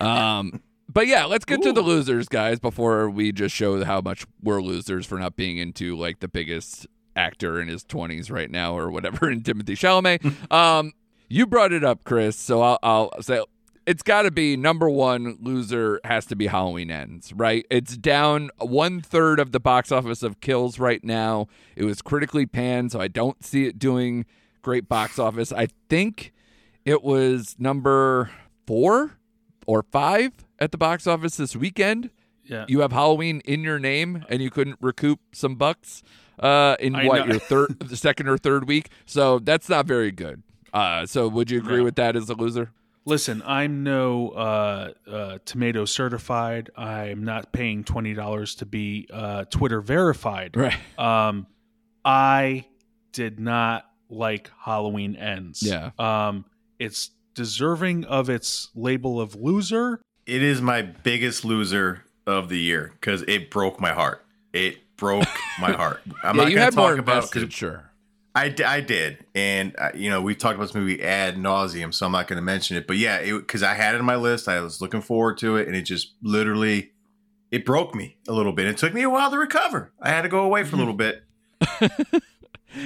Um, but yeah, let's get to the losers, guys, before we just show how much we're losers for not being into like the biggest actor in his twenties right now or whatever in Timothy Chalamet. um, you brought it up, Chris, so I'll, I'll say it's got to be number one loser has to be Halloween Ends, right? It's down one third of the box office of Kills right now. It was critically panned, so I don't see it doing great box office. I think it was number four or five at the box office this weekend. Yeah. You have Halloween in your name, and you couldn't recoup some bucks uh, in I what know. your third, the second or third week. So that's not very good. Uh, so would you agree with that as a loser? Listen, I'm no uh, uh, tomato certified. I'm not paying twenty dollars to be uh, Twitter verified. Right. Um, I did not like Halloween Ends. Yeah. Um, it's deserving of its label of loser. It is my biggest loser of the year because it broke my heart. It broke my heart. I'm yeah, not you going had to more talk about invested, because sure. I, d- I did, and uh, you know we've talked about this movie ad nauseum, so I'm not going to mention it. But yeah, because I had it on my list, I was looking forward to it, and it just literally it broke me a little bit. It took me a while to recover. I had to go away for a little bit.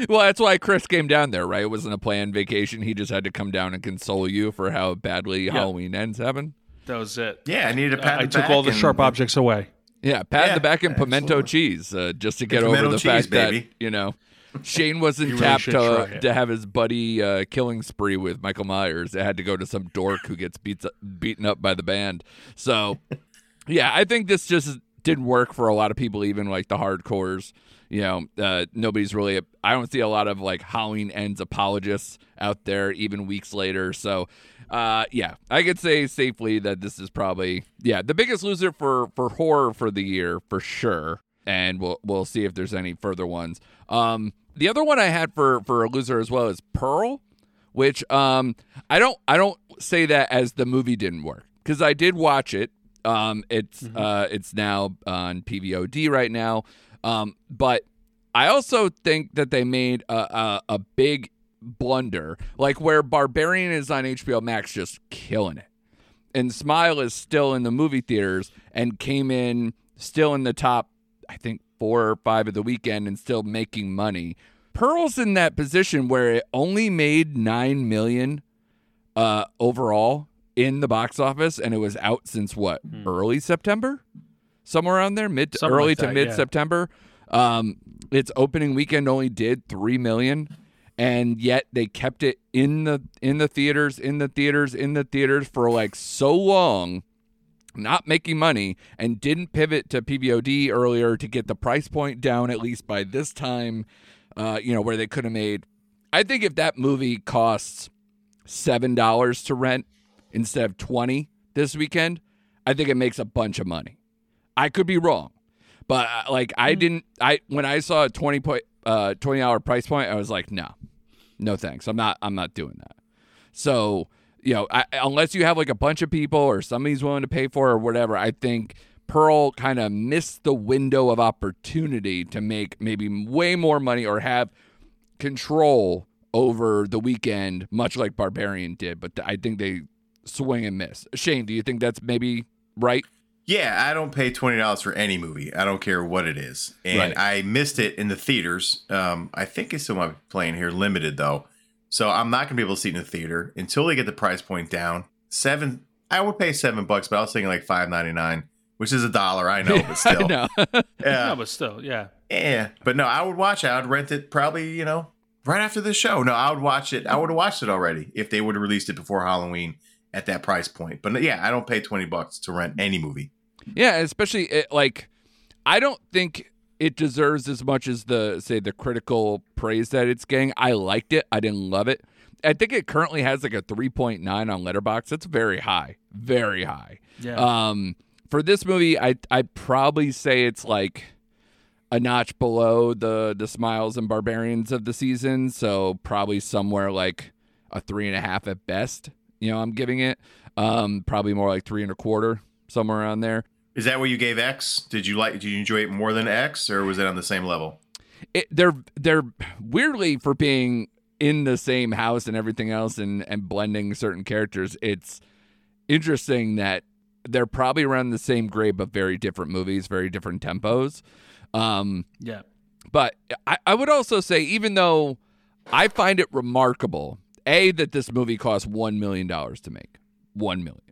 Well, that's why Chris came down there, right? It wasn't a planned vacation. He just had to come down and console you for how badly Halloween ends happened. That was it. Yeah, I needed a pat. I took back all the and- sharp objects away. Yeah, pat in Yeah, the back and pimento cheese, uh, just to get The over the cheese, fact baby. that you know Shane wasn't really tapped to to have his buddy uh, killing spree with Michael Myers. It had to go to some dork who gets beats beaten up by the band. So, yeah, I think this just didn't work for a lot of people, even like the hardcores. You know, uh, nobody's really. I don't see a lot of like Halloween ends apologists out there, even weeks later. So, uh, yeah, I could say safely that this is probably yeah the biggest loser for for horror for the year for sure. And we'll we'll see if there's any further ones. Um, the other one I had for for a loser as well is Pearl, which um I don't I don't say that as the movie didn't work because I did watch it. Um, it's uh it's now on PVOD right now. Um, but I also think that they made a, a, a big blunder, like where Barbarian is on HBO Max, just killing it, and Smile is still in the movie theaters and came in still in the top, I think four or five of the weekend and still making money. Pearl's in that position where it only made nine million uh, overall in the box office, and it was out since what early September, somewhere around there, mid to early like to mid yeah. September. Um, its opening weekend only did three million, and yet they kept it in the in the theaters, in the theaters, in the theaters for like so long, not making money, and didn't pivot to PVOD earlier to get the price point down at least by this time. Uh, you know where they could have made. I think if that movie costs seven dollars to rent instead of twenty this weekend, I think it makes a bunch of money. I could be wrong, but uh, like I didn't. I when I saw a twenty point, uh, twenty dollar price point, I was like, no, no thanks. I'm not. I'm not doing that. So you know, I, unless you have like a bunch of people or somebody's willing to pay for it or whatever, I think Pearl kind of missed the window of opportunity to make maybe way more money or have control over the weekend, much like Barbarian did. But I think they swing and miss. Shane, do you think that's maybe right? Yeah, I don't pay twenty dollars for any movie. I don't care what it is, and Right. I missed it in the theaters. Um, I think it's still might be playing here, limited though, so I'm not gonna be able to see it in the theater until they get the price point down. Seven, I would pay seven bucks, but I was thinking like five ninety nine, which is a dollar. I know, but still, I know. yeah, No, but still, yeah. yeah. But no, I would watch it. I would rent it probably, you know, right after the show. No, I would watch it. I would have watched it already if they would have released it before Halloween at that price point. But yeah, I don't pay twenty bucks to rent any movie. Yeah, especially it, like I don't think it deserves as much as the say the critical praise that it's getting. I liked it. I didn't love it. I think it currently has like a 3.9 on Letterboxd. That's very high. Very high. Yeah. Um for this movie, I I'd probably say it's like a notch below the the Smiles and Barbarians of the season. So probably somewhere like a three and a half at best. You know, I'm giving it. Um, probably more like three and a quarter, somewhere around there. Is that what you gave X? Did you like? Did you enjoy it more than X, or was it on the same level? it, they're they're weirdly for being in the same house and everything else and and blending certain characters it's interesting that they're probably around the same grade but very different movies very different tempos um yeah. but I, I would also say even though i find it remarkable a that this movie cost one million dollars to make one million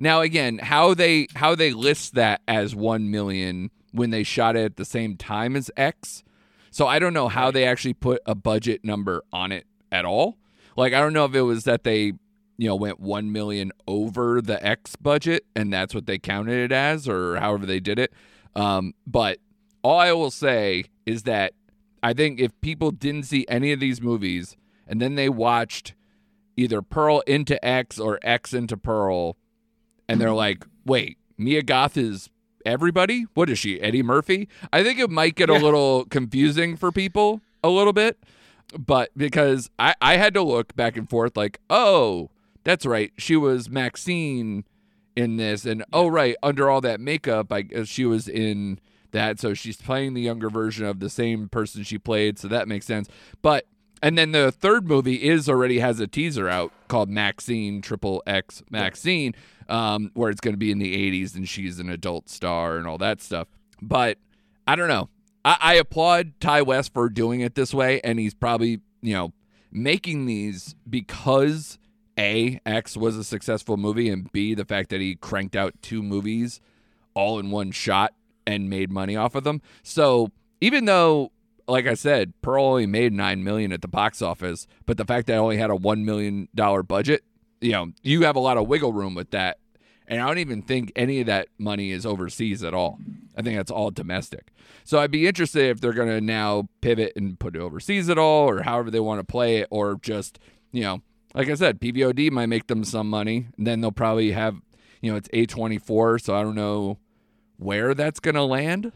now again how they how they list that as one million when they shot it at the same time as x so I don't know how they actually put a budget number on it at all. Like I don't know if it was that they, you know, went 1 million over the X budget and that's what they counted it as or however they did it. Um, but all I will say is that I think if people didn't see any of these movies and then they watched either Pearl into X or X into Pearl and they're mm-hmm. like, "Wait, Mia Goth is everybody? What is she, Eddie Murphy?" I think it might get a little confusing for people a little bit, but because I I had to look back and forth like, "Oh, that's right. She was Maxine in this and oh right, under all that makeup, I guess she was in that so she's playing the younger version of the same person she played, so that makes sense. But and then the third movie is already has a teaser out called Maxine Triple X Maxine, um, where it's going to be in the 80s and she's an adult star and all that stuff. But I don't know. I, I applaud Ti West for doing it this way, and he's probably you know making these because a X was a successful movie, and b the fact that he cranked out two movies all in one shot and made money off of them. So even though, like I said, Pearl only made nine million at the box office, but the fact that it only had a one million dollar budget, you know, you have a lot of wiggle room with that. And I don't even think any of that money is overseas at all. I think that's all domestic. So I'd be interested if they're going to now pivot and put it overseas at all, or however they want to play it, or just, you know, like I said, PVOD might make them some money. Then they'll probably have, you know, it's A24. So I don't know where that's going to land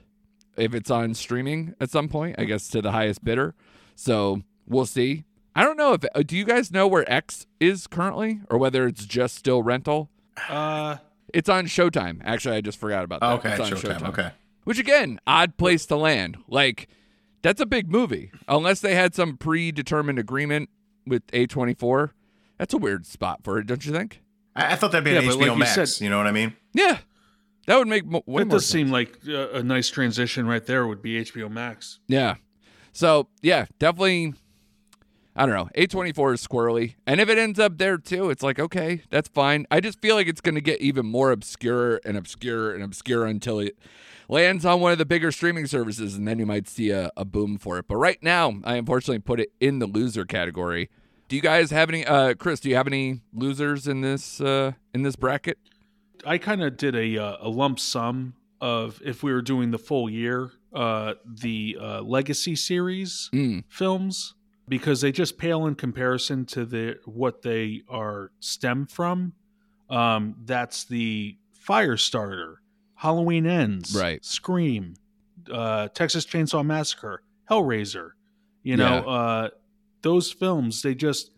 if it's on streaming at some point, I guess to the highest bidder. So we'll see. I don't know if uh, do you guys know where X is currently, or whether it's just still rental. Uh, It's on Showtime. Actually, I just forgot about that. Okay, it's on Showtime. Okay. Which again, odd place to land. Like that's a big movie. Unless they had some predetermined agreement with A24, that's a weird spot for it, don't you think? I, I thought that'd be Yeah, an but HBO like you Max. said- you know what I mean? Yeah. That would make mo- way that more does sense. seem like a, a nice transition right there. Would be HBO Max. Yeah. So yeah, definitely. I don't know. A twenty four is squirrely, and if it ends up there too, it's like okay, that's fine. I just feel like it's going to get even more obscure and obscure and obscure until it lands on one of the bigger streaming services, and then you might see a, a boom for it. But right now, I unfortunately put it in the loser category. Do you guys have any? Uh, Chris, do you have any losers in this uh, in this bracket? I kind of did a uh, a lump sum of if we were doing the full year, uh, the uh, Legacy series Mm. films because they just pale in comparison to the what they are stem from. Um, that's the Firestarter, Halloween Ends, Right. Scream, uh, Texas Chainsaw Massacre, Hellraiser. You know, Yeah. uh, those films they just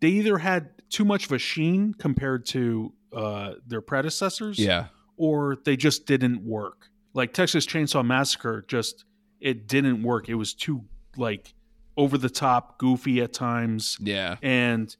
they either had too much of a sheen compared to uh, their predecessors, Yeah. or they just didn't work. Like Texas Chainsaw Massacre, just it didn't work. It was too like over the top, goofy at times, Yeah. and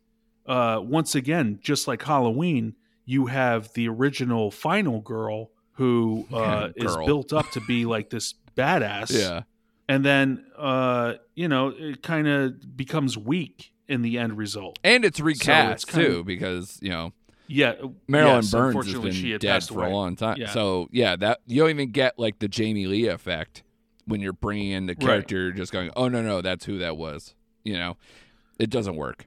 uh, once again, just like Halloween, you have the original final girl who uh, is built up to be like this badass, Yeah. and then uh, you know it kind of becomes weak in the end result. And it's recast kinda- too, because you know Yeah, Marilyn yes, Burns has unfortunately, she been dead for away. a long time. Yeah. So yeah, that you don't even get like the Jamie Lee effect when you're bringing in the character. You're just going, oh no, no, that's who that was. You know, it doesn't work.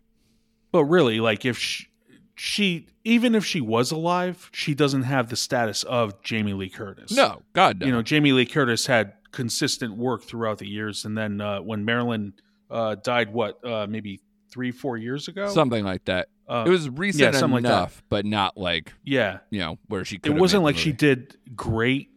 But really, like if she, she, even if she was alive, she doesn't have the status of Jamie Lee Curtis. No, God, no. you know, Jamie Lee Curtis had consistent work throughout the years, and then uh, when Marilyn uh, died, what uh, maybe three, four years ago, something like that. uh, it was recent yeah, something like enough, but not like yeah. you know where she. It wasn't like she did great,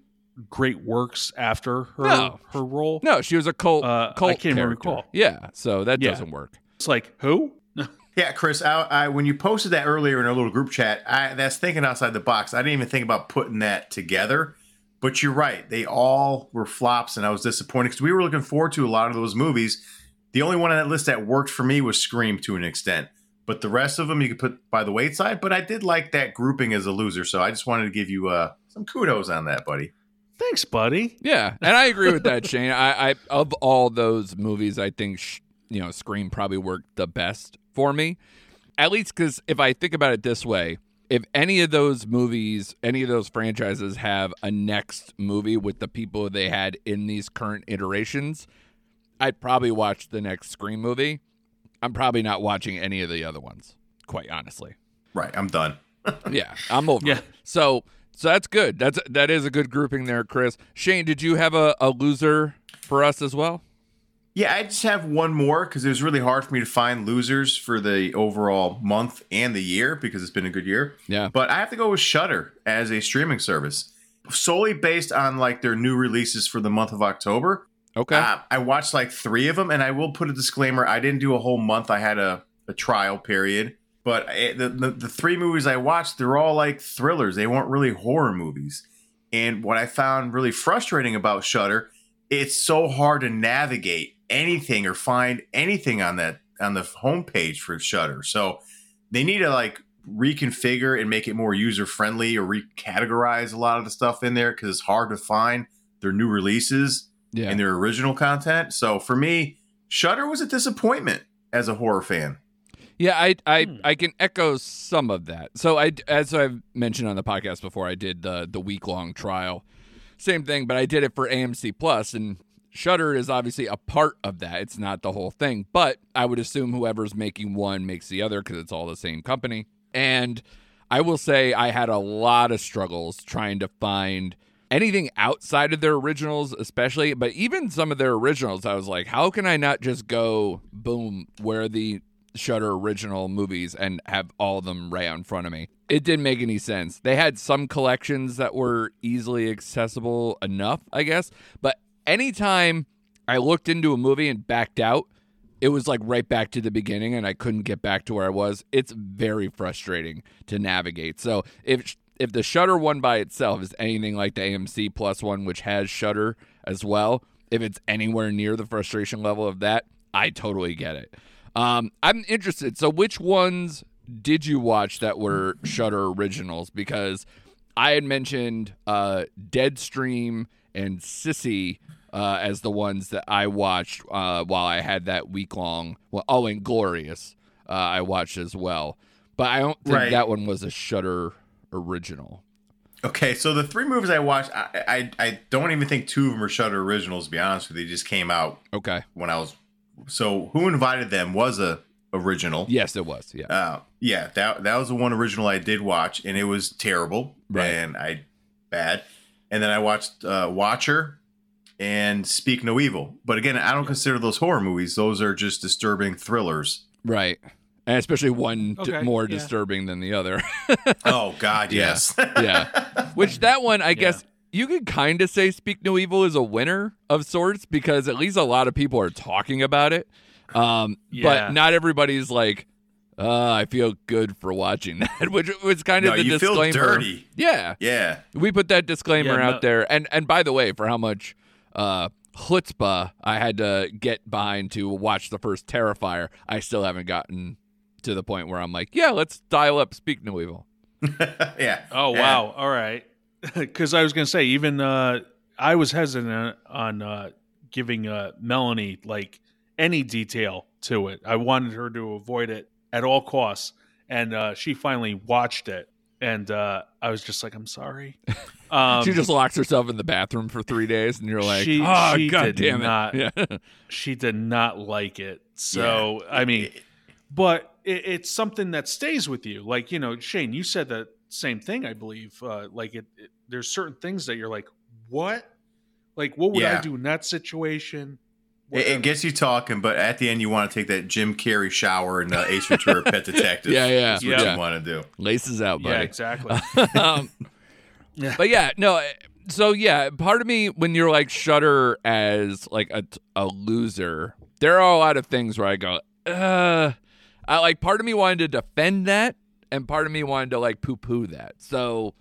great works after her No. her role. No, she was a cult. Uh, I cult can't character. recall. Yeah, so that Yeah. doesn't work. It's like who? Yeah, Chris. I, I when you posted that earlier in our little group chat, I, that's thinking outside the box. I didn't even think about putting that together. But you're right; they all were flops, and I was disappointed because we were looking forward to a lot of those movies. The only one on that list that worked for me was Scream to an extent, but the rest of them you could put by the wayside. But I did like that grouping as a loser, so I just wanted to give you uh, some kudos on that, buddy. Thanks, buddy. Yeah, and I agree with that, Shane. I, I of all those movies, I think sh- you know Scream probably worked the best for me. At least because if I think about it this way, if any of those movies, any of those franchises have a next movie with the people they had in these current iterations, I'd probably watch the next Scream movie. I'm probably not watching any of the other ones, quite honestly. Right, I'm done. Yeah, I'm over. Yeah. So so that's good. That's that is a good grouping there, Chris. Shane, did you have a, a loser for us as well? Yeah, I just have one more because it was really hard for me to find losers for the overall month and the year because it's been a good year. Yeah. But I have to go with Shudder as a streaming service, solely based on like their new releases for the month of October. Okay. Uh, I watched like three of them, and I will put a disclaimer: I didn't do a whole month. I had a, a trial period, but I, the, the the three movies I watched, they're all like thrillers. They weren't really horror movies. And what I found really frustrating about Shudder, it's so hard to navigate anything or find anything on that on the homepage for Shudder. So they need to like reconfigure and make it more user friendly or recategorize a lot of the stuff in there because it's hard to find their new releases yeah. and their original content. So for me, Shudder was a disappointment as a horror fan. Yeah, I I, Hmm. I can echo some of that. So I as I've mentioned on the podcast before, I did the the week long trial. Same thing, but I did it for AMC Plus and Shudder is obviously a part of that. It's not the whole thing, but I would assume whoever's making one makes the other because it's all the same company. And I will say I had a lot of struggles trying to find anything outside of their originals, especially, but even some of their originals, I was like, how can I not just go boom where the Shudder original movies and have all of them right out in front of me? It didn't make any sense. They had some collections that were easily accessible enough, I guess, but anytime I looked into a movie and backed out, it was like right back to the beginning and I couldn't get back to where I was. It's very frustrating to navigate. So if if the Shudder one by itself is anything like the AMC Plus one, which has Shudder as well, if it's anywhere near the frustration level of that, I totally get it. Um, I'm interested. So which ones did you watch that were Shudder originals? Because I had mentioned uh, Deadstream and Sissy uh, as the ones that I watched uh, while I had that week long. Well, oh, and Glorious uh, I watched as well, but I don't think Right. that one was a Shudder original. Okay, so the three movies I watched, I, I I don't even think two of them are Shudder originals. To be honest with you, they just came out Okay. when I was. So who invited them was a original. Yes, it was. Yeah. Uh, yeah, that that was the one original I did watch, and it was terrible. Right. And I bad. And then I watched uh, Watcher and Speak No Evil. But again, I don't consider those horror movies. Those are just disturbing thrillers. Right. And especially one d- more yeah. disturbing than the other. Oh God, Yeah. yes. yeah. Which that one, I guess you could kind of say Speak No Evil is a winner of sorts because at least a lot of people are talking about it. Um, Yeah. But not everybody's like, uh, I feel good for watching that, which was kind of No, the you feel disclaimer. dirty. Yeah. yeah. We put that disclaimer Yeah, out there. And and by the way, for how much uh chutzpah I had to get behind to watch the first Terrifier, I still haven't gotten to the point where I'm like, yeah, let's dial up Speak No Evil. yeah. Oh Yeah. wow! All right, because I was gonna say even uh, I was hesitant on uh, giving uh, Melanie like any detail to it. I wanted her to avoid it at all costs, and uh, she finally watched it, and uh, I was just like, "I'm sorry." Um, she just locks herself in the bathroom for three days, and you're like, She- oh, she god did damn it. not- Yeah. she did not like it. So I mean, but it, it's something that stays with you. Like you know, Shane, you said that same thing. I believe. Uh, like it, it, there's certain things that you're like, what? Like, what would I do in that situation? It, it gets you talking, but at the end, you want to take that Jim Carrey shower and uh, Ace Ventura: Pet Detective. Yeah, yeah, That's what yeah. you want to do. Laces out, yeah, buddy. exactly. um, Yeah. But yeah, no. eh, So yeah, part of me when you're like Shudder as like a, a loser, there are a lot of things where I go, uh, I like part of me wanted to defend that, and part of me wanted to like poo poo that. So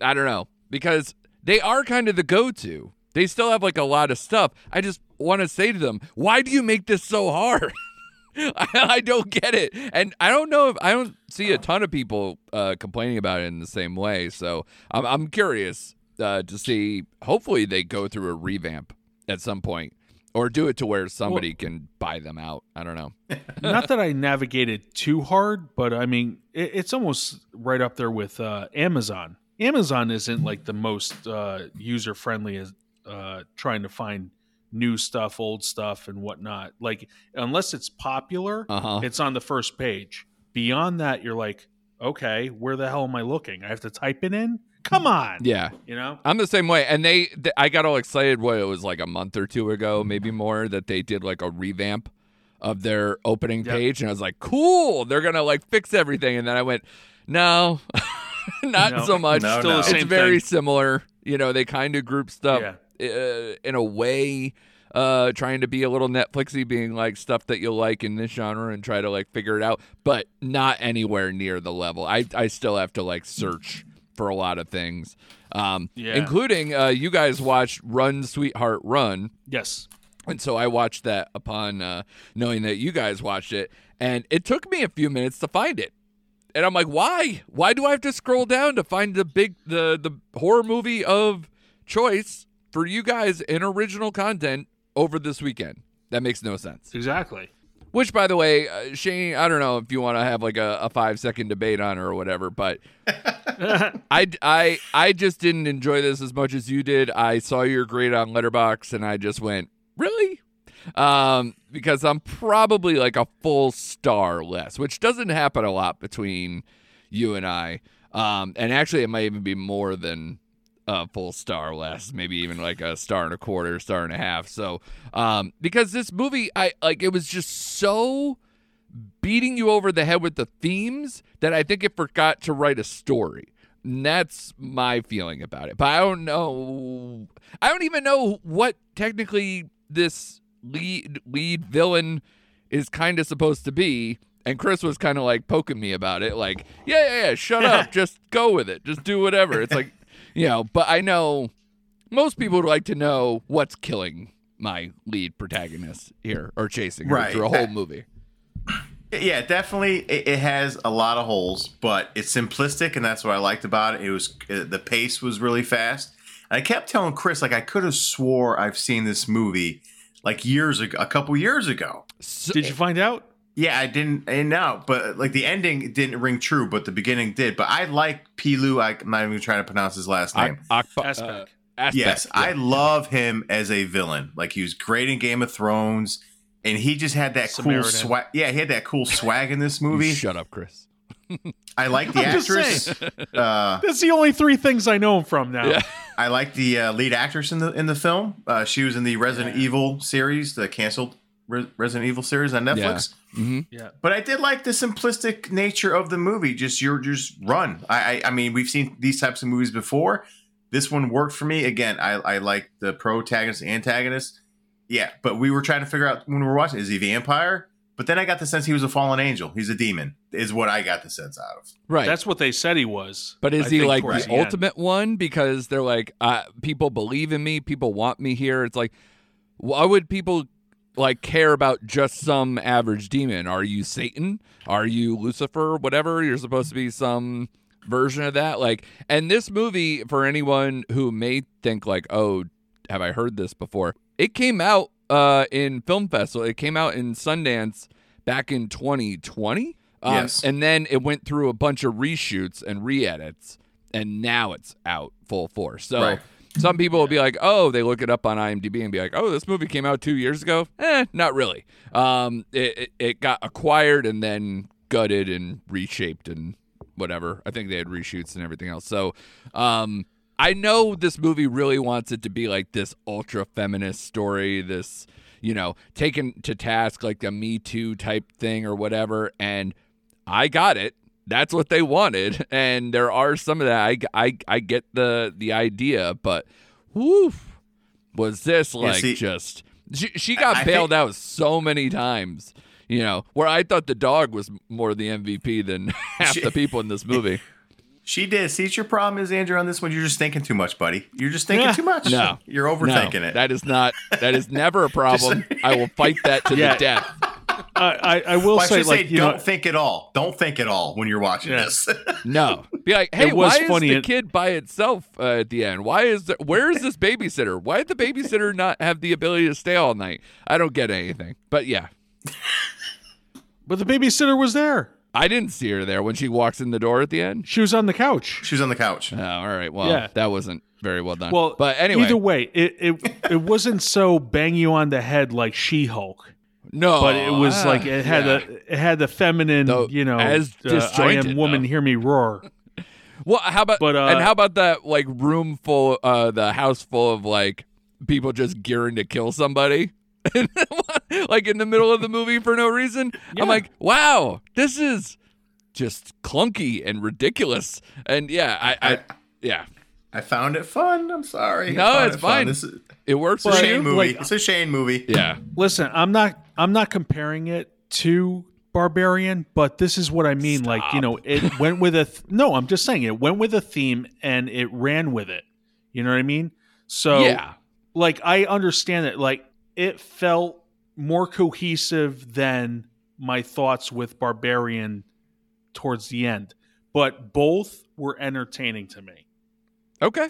I don't know because they are kind of the go to. They still have like a lot of stuff. I just want to say to them, why do you make this so hard? I, I don't get it, and I don't know if I don't see a ton of people uh, complaining about it in the same way. So I'm I'm curious uh, to see. Hopefully, they go through a revamp at some point, or do it to where somebody can buy them out. I don't know. Not that I navigated too hard, but I mean, it, it's almost right up there with uh, Amazon. Amazon isn't like the most uh, user friendly as uh, trying to find new stuff, old stuff, and whatnot. Like, unless it's popular, Uh huh. it's on the first page. Beyond that, you're like, okay, where the hell am I looking? I have to type it in. Come on, Yeah. you know. I'm the same way, and they, th- I got all excited. What it was like a month or two ago, maybe more, that they did like a revamp of their opening Yep. page, and I was like, cool, they're gonna like fix everything. And then I went, no, not No. so much. No, Still no. the it's very thing. similar. You know, they kind of group stuff Yeah. uh, in a way. Uh, trying to be a little Netflixy, being like stuff that you'll like in this genre, and try to like figure it out, but not anywhere near the level. I I still have to like search for a lot of things, um, Yeah. including uh, you guys watched Run Sweetheart Run, Yes. and so I watched that upon uh, knowing that you guys watched it, and it took me a few minutes to find it. And I'm like, why? Why do I have to scroll down to find the big the the horror movie of choice for you guys in original content over this weekend? That makes no sense. Exactly. Which, by the way, uh, Shane, I don't know if you want to have like a, a five second debate on it or whatever, but I, I, I just didn't enjoy this as much as you did. I saw your grade on Letterboxd and I just went, really? Um, because I'm probably like a full star less, which doesn't happen a lot between you and I. Um, and actually, it might even be more than a full star less, maybe even like a star and a quarter, star and a half. So, um, because this movie, I like, it was just so beating you over the head with the themes that I think it forgot to write a story. And that's my feeling about it. But I don't know. I don't even know what technically this lead lead villain is kind of supposed to be. And Chris was kind of like poking me about it, like, yeah, yeah, yeah, shut up, just go with it, just do whatever. It's like, you know, but I know most people would like to know what's killing my lead protagonist here or chasing her through a whole movie. Yeah, definitely. It, it has a lot of holes, but it's simplistic, and that's what I liked about it. It was uh, the pace was really fast. And I kept telling Chris like I could have swore I've seen this movie like years ago, a couple years ago. So, Did you find out? Yeah, I didn't, and now, but like the ending didn't ring true, but the beginning did. But I like Pilou. I'm not even trying to pronounce his last name. Ak- Akba- Aspect. uh, Aspect, Yes, yeah. I love him as a villain. Like he was great in Game of Thrones, and he just had that Samaritan. cool swag. Yeah, he had that cool swag in this movie. Shut up, Chris. I like the I'm just actress. Uh, That's the only three things I know him from now. Yeah. I like the uh, lead actress in the in the film. Uh, she was in the Resident Evil series, the canceled Re- Resident Evil series on Netflix. hmm Yeah. But I did like the simplistic nature of the movie. Just you're just run. I, I I mean we've seen these types of movies before. This one worked for me. Again, I I like the protagonist, antagonist. Yeah, but we were trying to figure out when we were watching is he vampire? But then I got the sense he was a fallen angel. He's a demon. Is what I got the sense out of. Right. That's what they said he was. But is I he like towards the ultimate one? Because they're like, uh, people believe in me, people want me here. It's like, why would people like care about just some average demon? Are you Satan? Are you Lucifer? Whatever. You're supposed to be some version of that. Like, and this movie, for anyone who may think like, oh, have I heard this before? It came out uh, in film festival. It came out in Sundance back in 2020. Um, Yes. And then it went through a bunch of reshoots and re-edits, and now it's out full force. So Right. some people will be like, "Oh, they look it up on IMDb and be like, "Oh, this movie came out two years ago." Eh, not really. Um, it, it it got acquired and then gutted and reshaped and whatever. I think they had reshoots and everything else. So, um, I know this movie really wants it to be like this ultra feminist story, this you know, taken to task like a Me Too type thing or whatever. And I got it. That's what they wanted, and there are some of that. I, I, I get the the idea, but woof, was this Yeah, like see- just she, she got I bailed think- out so many times. You know, where I thought the dog was more the MVP than half She- the people in this movie. She did. See, what your problem is, Andrew, on this one. You're just thinking too much, buddy. You're just thinking Yeah. too much. No. you're overthinking no, it. That is not. That is never a problem. I will fight that to Yeah. the death. I, I, I will Well, say, should like say, you don't know, think at all. Don't think at all when you're watching Yeah. this. No, be like, hey, It was why is funny the it- kid by itself uh, at the end? Why is there, where is this babysitter? Why did the babysitter not have the ability to stay all night? I don't get anything. But yeah, but the babysitter was there. I didn't see her there when she walks in the door at the end. She was on the couch. she was on the couch. Oh, all right. Well, Yeah. that wasn't very well done. Well, but anyway, either way, it it, it wasn't so bang you on the head like She Hulk, no, but it was ah, like it had yeah. a it had the feminine, Though, you know, as uh, I disjointed, am woman, though. hear me roar. Well, how about But, uh, and how about that like room full, uh, the house full of like people just gearing to kill somebody, like in the middle of the movie for no reason. Yeah. I'm like, wow, this is just clunky and ridiculous. And yeah, I, I, I- yeah, I found it fun. I'm sorry. No, it's it fine. This is it works it's for a you. Shane movie. Like- it's a Shane movie. Yeah, Listen, I'm not I'm not comparing it to Barbarian, but this is what I mean. Like you know, it went with a th- no. I'm just saying it went with a theme and it ran with it. You know what I mean? So yeah, like I understand it. Like it felt more cohesive than my thoughts with Barbarian towards the end, but both were entertaining to me. okay,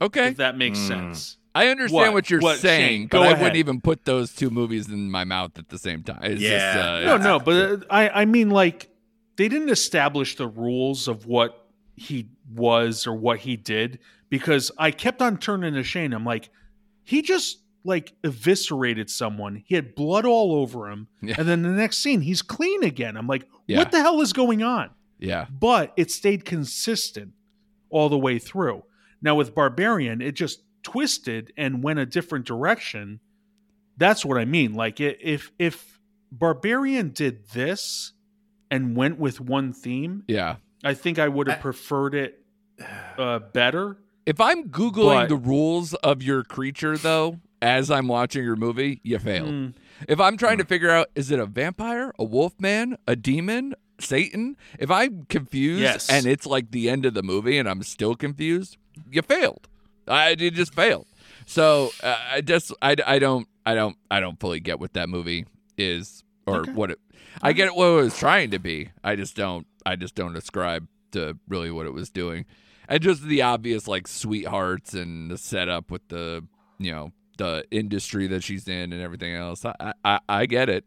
okay. If that makes Mm. sense. I understand what, What? you're What, saying, Shane? but Go I ahead. wouldn't even put those two movies in my mouth at the same time. It's Yeah. just, uh, No, it's- no, but uh, I, I mean, like, they didn't establish the rules of what he was or what he did because I kept on turning to Shane. I'm like, he just like eviscerated someone. He had blood all over him, Yeah. and then the next scene, he's clean again. I'm like, Yeah. what the hell is going on? yeah, But it stayed consistent all the way through. Now with Barbarian, it just twisted and went a different direction. That's what I mean. Like if if Barbarian did this and went with one theme, yeah. I think I would have preferred it uh, better. If I'm googling But- the rules of your creature, though, as I'm watching your movie, you failed. If I'm trying to figure out is it a vampire, a wolf man, a demon, Satan? If I'm confused Yes. and it's like the end of the movie and I'm still confused, you failed. I you just failed. So uh, I just I, I don't I don't I don't fully get what that movie is or what it. I get what it was trying to be. I just don't I just don't ascribe to really what it was doing. And just the obvious like sweethearts and the setup with the you know the industry that she's in and everything else. I I, I get it.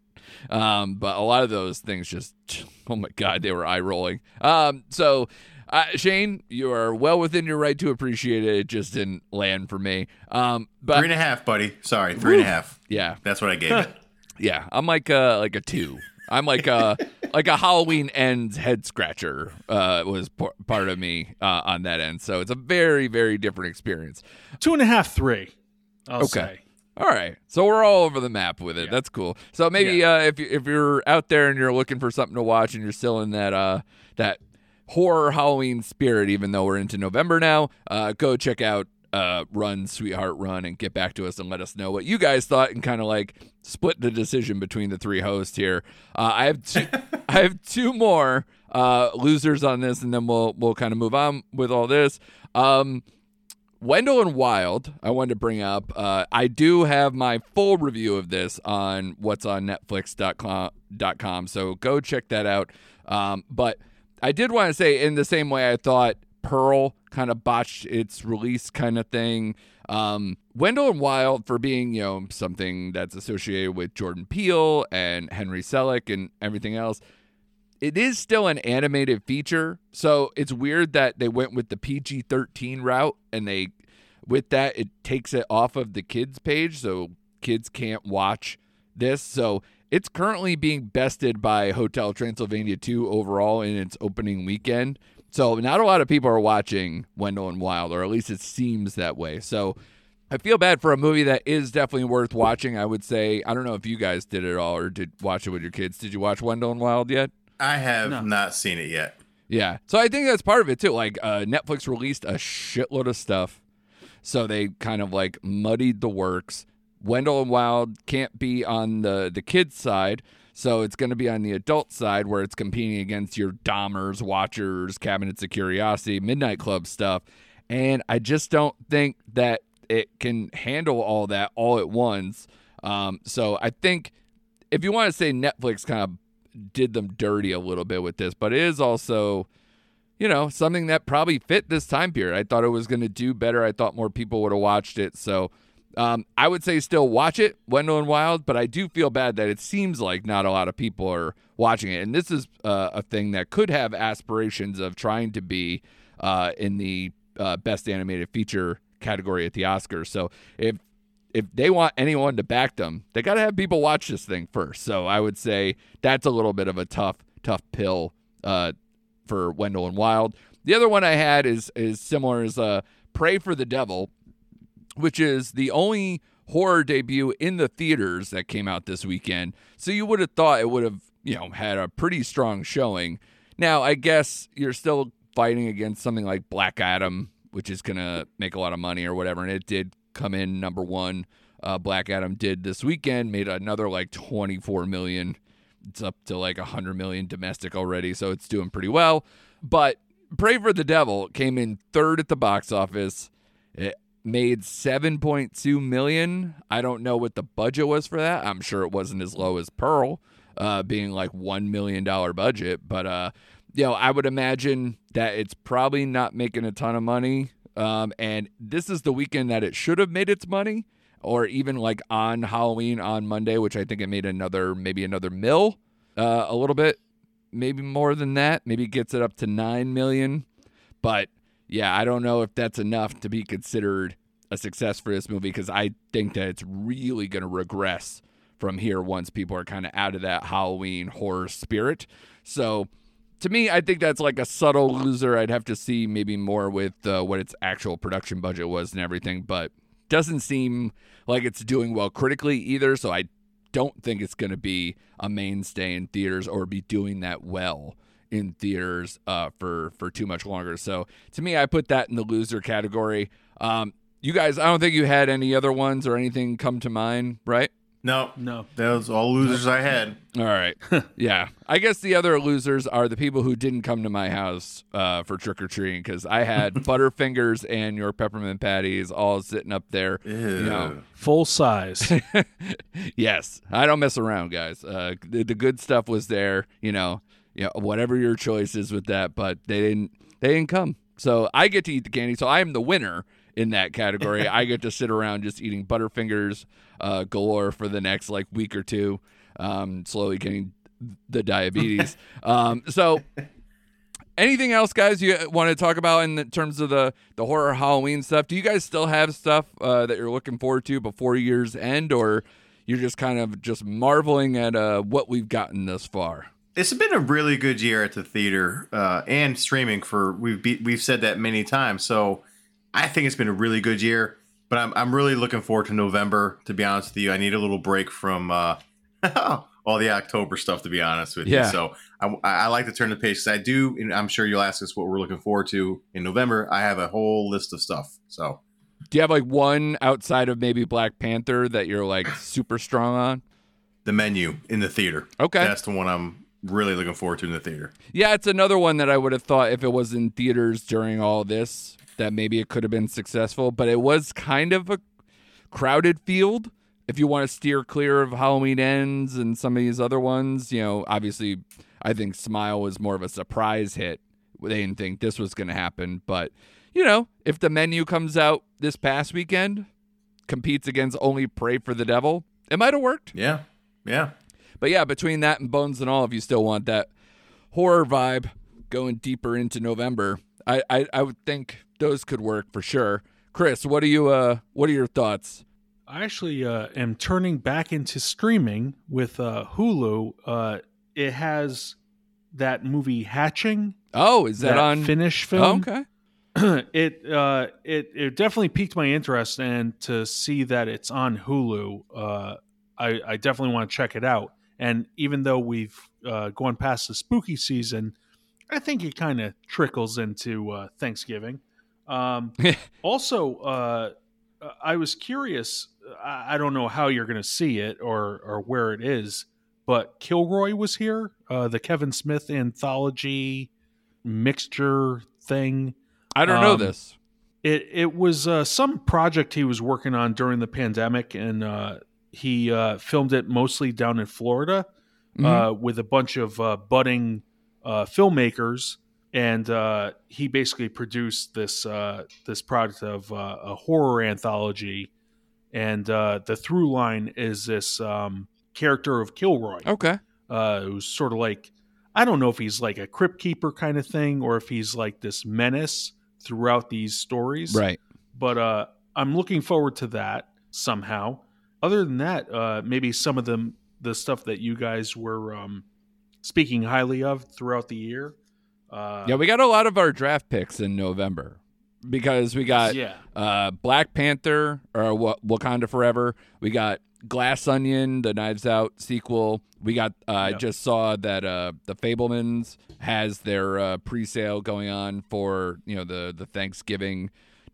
Um, but a lot of those things just oh my god, they were eye rolling. Um, so uh, Shane, you are well within your right to appreciate it. It just didn't land for me. Um, but Three and a half, buddy. Sorry, three and a half. yeah, That's what I gave it. yeah, I'm like uh like a two. I'm like a like a Halloween ends head scratcher uh, was p- part of me uh, on that end. So it's a very very different experience. Two and a half, three. I'll Okay. say. All right, so we're all over the map with it. That's cool. So maybe uh, if you, if you're out there and you're looking for something to watch and you're still in that uh that horror Halloween spirit, even though we're into November now, uh, go check out uh Run Sweetheart Run and get back to us and let us know what you guys thought and kind of like split the decision between the three hosts here. Uh, I have two, I have two more uh losers on this, and then we'll we'll kind of move on with all this. Um, Wendell and Wild, I wanted to bring up. Uh, I do have my full review of this on what's on Netflix.com, so go check that out. Um, but I did want to say, in the same way I thought Pearl kind of botched its release kind of thing, um, Wendell and Wild, for being, you know, something that's associated with Jordan Peele and Henry Selick and everything else, it is still an animated feature. So it's weird that they went with the PG 13 route and they, with that, it takes it off of the kids page. So kids can't watch this. So it's currently being bested by Hotel Transylvania 2 overall in its opening weekend. So not a lot of people are watching Wendell and Wild, or at least it seems that way. So I feel bad for a movie that is definitely worth watching. I would say I don't know if you guys did it all or did watch it with your kids. Did you watch Wendell and Wild yet? I have No. not seen it yet. Yeah. So I think that's part of it too. Like uh, Netflix released a shitload of stuff. So they kind of like muddied the works. Wendell and Wild can't be on the the kids side, so it's going to be on the adult side where it's competing against your Dahmers, Watchers, Cabinets of Curiosity, Midnight Club stuff. And I just don't think that it can handle all that all at once. Um, so I think if you want to say Netflix kind of did them dirty a little bit with this, but it is also, you know, something that probably fit this time period. I thought it was going to do better. I thought more people would have watched it. So um, I would say still watch it, Wendell and Wild, but I do feel bad that it seems like not a lot of people are watching it. And this is uh, a thing that could have aspirations of trying to be uh, in the uh, best animated feature category at the Oscars. So if if they want anyone to back them, they got to have people watch this thing first. So I would say that's a little bit of a tough, tough pill uh, for Wendell and Wild. The other one I had is is similar as uh, Prey for the Devil, which is the only horror debut in the theaters that came out this weekend. So you would have thought it would have, you know, had a pretty strong showing. Now, I guess you're still fighting against something like Black Adam, which is to make a lot of money or whatever, and it did come in number 1. Uh, Black Adam did this weekend, made another like 24 million. It's up to like 100 million domestic already, so it's doing pretty well. But Prey for the Devil came in third at the box office. It made 7.2 million. I don't know what the budget was for that. I'm sure it wasn't as low as Pearl, uh, being like $1 million budget. But, uh, you know, I would imagine that it's probably not making a ton of money. Um, and this is the weekend that it should have made its money, or even like on Halloween on Monday, which I think it made another, maybe another mill, uh, a little bit, maybe more than that. Maybe gets it up to 9 million. But yeah, I don't know if that's enough to be considered a success for this movie because I think that it's really going to regress from here once people are kind of out of that Halloween horror spirit. So to me, I think that's like a subtle loser. I'd have to see maybe more with uh, what its actual production budget was and everything, but doesn't seem like it's doing well critically either. So I don't think it's going to be a mainstay in theaters or be doing that well in theaters uh, for for too much longer. So to me, I put that in the loser category. Um, you guys, I don't think you had any other ones or anything come to mind, right? No, No. those was all losers I had. All right. yeah. I guess the other losers are the people who didn't come to my house uh, for trick or treating because I had Butterfingers and your peppermint patties all sitting up there. Ew. You know, Full size. yes, I don't mess around, guys. Uh, the, the good stuff was there. You know, you know, whatever your choice is with that, but they didn't. They didn't come. So I get to eat the candy. So I am the winner in that category. I get to sit around just eating Butterfingers uh, galore for the next like week or two, um, slowly getting the diabetes. um, so. Anything else, guys? You want to talk about in the terms of the the horror Halloween stuff? Do you guys still have stuff uh, that you're looking forward to before year's end, or you're just kind of just marveling at uh, what we've gotten thus far? It's been a really good year at the theater uh, and streaming. For we've be, we've said that many times. So I think it's been a really good year. But I'm I'm really looking forward to November. To be honest with you, I need a little break from uh, all the October stuff. To be honest with Yeah. you, so I, I like to turn the page because I do. And I'm sure you'll ask us what we're looking forward to in November. I have a whole list of stuff. So Do you have like one outside of maybe Black Panther that you're like super strong on? the menu in the theater. Okay. that's the one I'm really looking forward to in the theater. Yeah, it's another one that I would have thought if it was in theaters during all this that maybe it could have been successful, but it was kind of a crowded field. If you want to steer clear of Halloween Ends and some of these other ones, you know, obviously I think Smile was more of a surprise hit. They didn't think this was going to happen, but you know, if the menu comes out this past weekend, competes against only Prey for the Devil, it might have worked. Yeah, yeah. But yeah, between that and Bones and All, if you still want that horror vibe going deeper into November, I, I, I would think those could work for sure. Chris, what are you uh what are your thoughts? I actually uh, am turning back into streaming with uh, Hulu. Uh, it has that movie Hatching, Oh, is that, on Finnish Oh, film. okay. it uh, it it definitely piqued my interest, and to see that it's on Hulu, uh, I, I definitely want to check it out. And even though we've uh, gone past the spooky season, I think it kind of trickles into uh, Thanksgiving. Um, also, uh, I was curious. I, I don't know how you're going to see it or or where it is, but Killroy was here, uh, the Kevin Smith anthology mixture thing. I don't know Um, this. It it was uh, some project he was working on during the pandemic, and uh, he uh, filmed it mostly down in Florida Mhm. uh, with a bunch of uh, budding uh, filmmakers, and uh, he basically produced this uh, this product of uh, a horror anthology, and uh, the through line is this um, character of Killroy Okay. uh, who's sort of like I don't know if he's like a crypt keeper kind of thing or if he's like this menace throughout these stories. Right. But uh, I'm looking forward to that somehow. Other than that, uh, maybe some of the the stuff that you guys were um, speaking highly of throughout the year. Uh, Yeah, we got a lot of our draft picks in November because we got yeah, uh, Black Panther or Wakanda Forever. We got Glass Onion, the Knives Out sequel. We got. Uh, I Yep. just saw that uh, the Fabelmans has their uh, pre-sale going on for you know the the Thanksgiving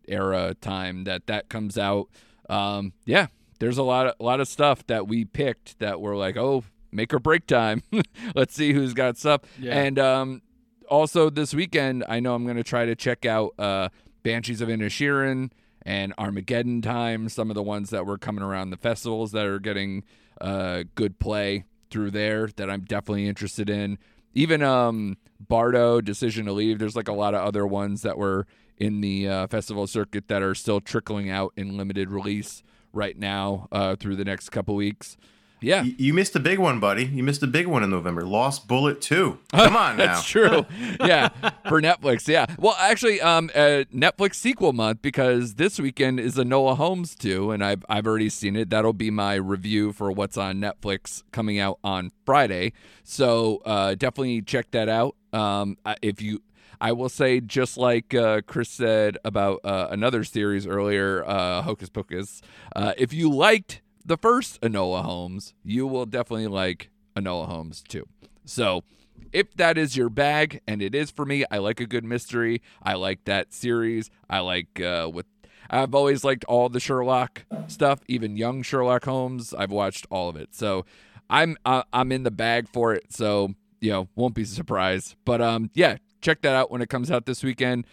era time that that comes out. Um, yeah, there's a lot of a lot of stuff that we picked that were like, oh, make or break time. Let's see who's got stuff. Yeah. And um, also this weekend, I know I'm going to try to check out uh, Banshees of Inisherin and Armageddon Time. Some of the ones that were coming around the festivals that are getting uh, good play through there that I'm definitely interested in. Even um, Bardo, Decision to Leave. There's like a lot of other ones that were in the uh, festival circuit that are still trickling out in limited release right now uh, through the next couple weeks. Yeah, Y- You missed a big one, buddy. You missed a big one in November. Lost Bullet 2. Come on now. That's true. yeah, for Netflix. Yeah. Well, actually, um, uh, Netflix sequel month because this weekend is Enola Holmes 2, and I've I've already seen it. That'll be my review for what's on Netflix coming out on Friday. So uh, definitely check that out. Um, if you. I will say, just like uh, Chris said about uh, another series earlier, uh, Hocus Pocus, uh, if you liked the first Enola Holmes, you will definitely like Enola Holmes too. So, if that is your bag, and it is for me, I like a good mystery. I like that series. I like uh, with. I've always liked all the Sherlock stuff, even young Sherlock Holmes. I've watched all of it, so I'm uh, I'm in the bag for it. So you know, won't be surprised. But um, yeah, check that out when it comes out this weekend.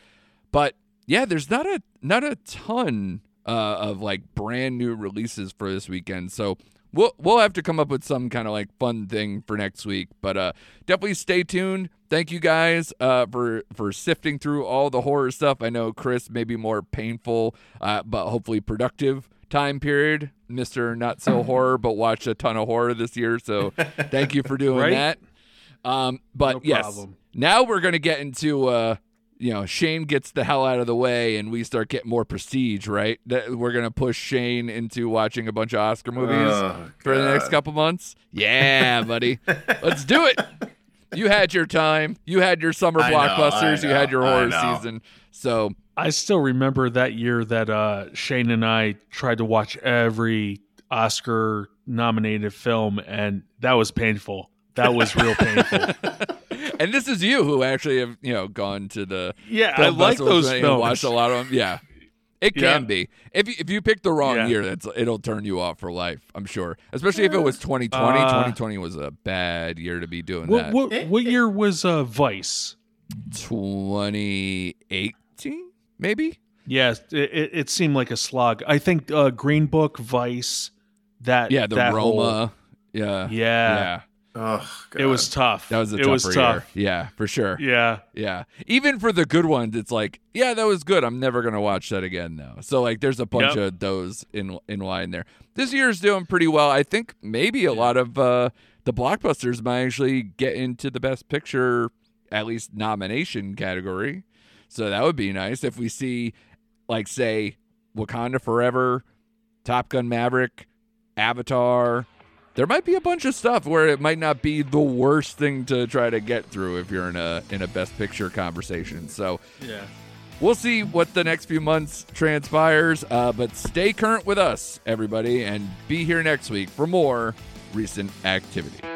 But yeah, there's not a not a ton uh, of like brand new releases for this weekend. So we'll we'll have to come up with some kind of like fun thing for next week. But uh, definitely stay tuned. Thank you guys uh, for for sifting through all the horror stuff. I know Chris may be more painful, uh, but hopefully productive time period. Mister Not So Horror, but watched a ton of horror this year. So thank you for doing Right? that. Um, but No yes, now we're gonna get into uh, you know, Shane gets the hell out of the way, and we start getting more prestige, right? That we're gonna push Shane into watching a bunch of Oscar movies Oh, for the next couple months. Yeah, buddy, let's do it. You had your time. You had your summer I know, I blockbusters. you had your horror season. So I still remember that year that uh, Shane and I tried to watch every Oscar nominated film, and that was painful. That was real painful. and this is you who actually have you know gone to the Yeah, I like festivals those and films. watched a lot of them. Yeah, it can Yeah. be if you, if you pick the wrong Yeah. year, that's it'll turn you off for life. I'm sure, especially if it was 2020. Uh, 2020 was a bad year to be doing What, that. what, what year was uh, Vice? 2018, maybe. Yes, it, it, it seemed like a slog. I think uh, Green Book, Vice, that Yeah, the that Roma. whole- yeah, yeah, yeah. Oh, God. it was tough. That was a it tougher was tough. year. Yeah, for sure. Yeah, Yeah. Even for the good ones, it's like, yeah, that was good. I'm never gonna watch that again though. So like there's a bunch Yep. of those in in line there. This year's doing pretty well. I think maybe a lot of uh the blockbusters might actually get into the best picture at least nomination category. So that would be nice if we see like say Wakanda Forever, Top Gun Maverick, Avatar, there might be a bunch of stuff where it might not be the worst thing to try to get through if you're in a in a best picture conversation. So yeah. we'll see what the next few months transpires. Uh, but stay current with us, everybody, and be here next week for more recent activity.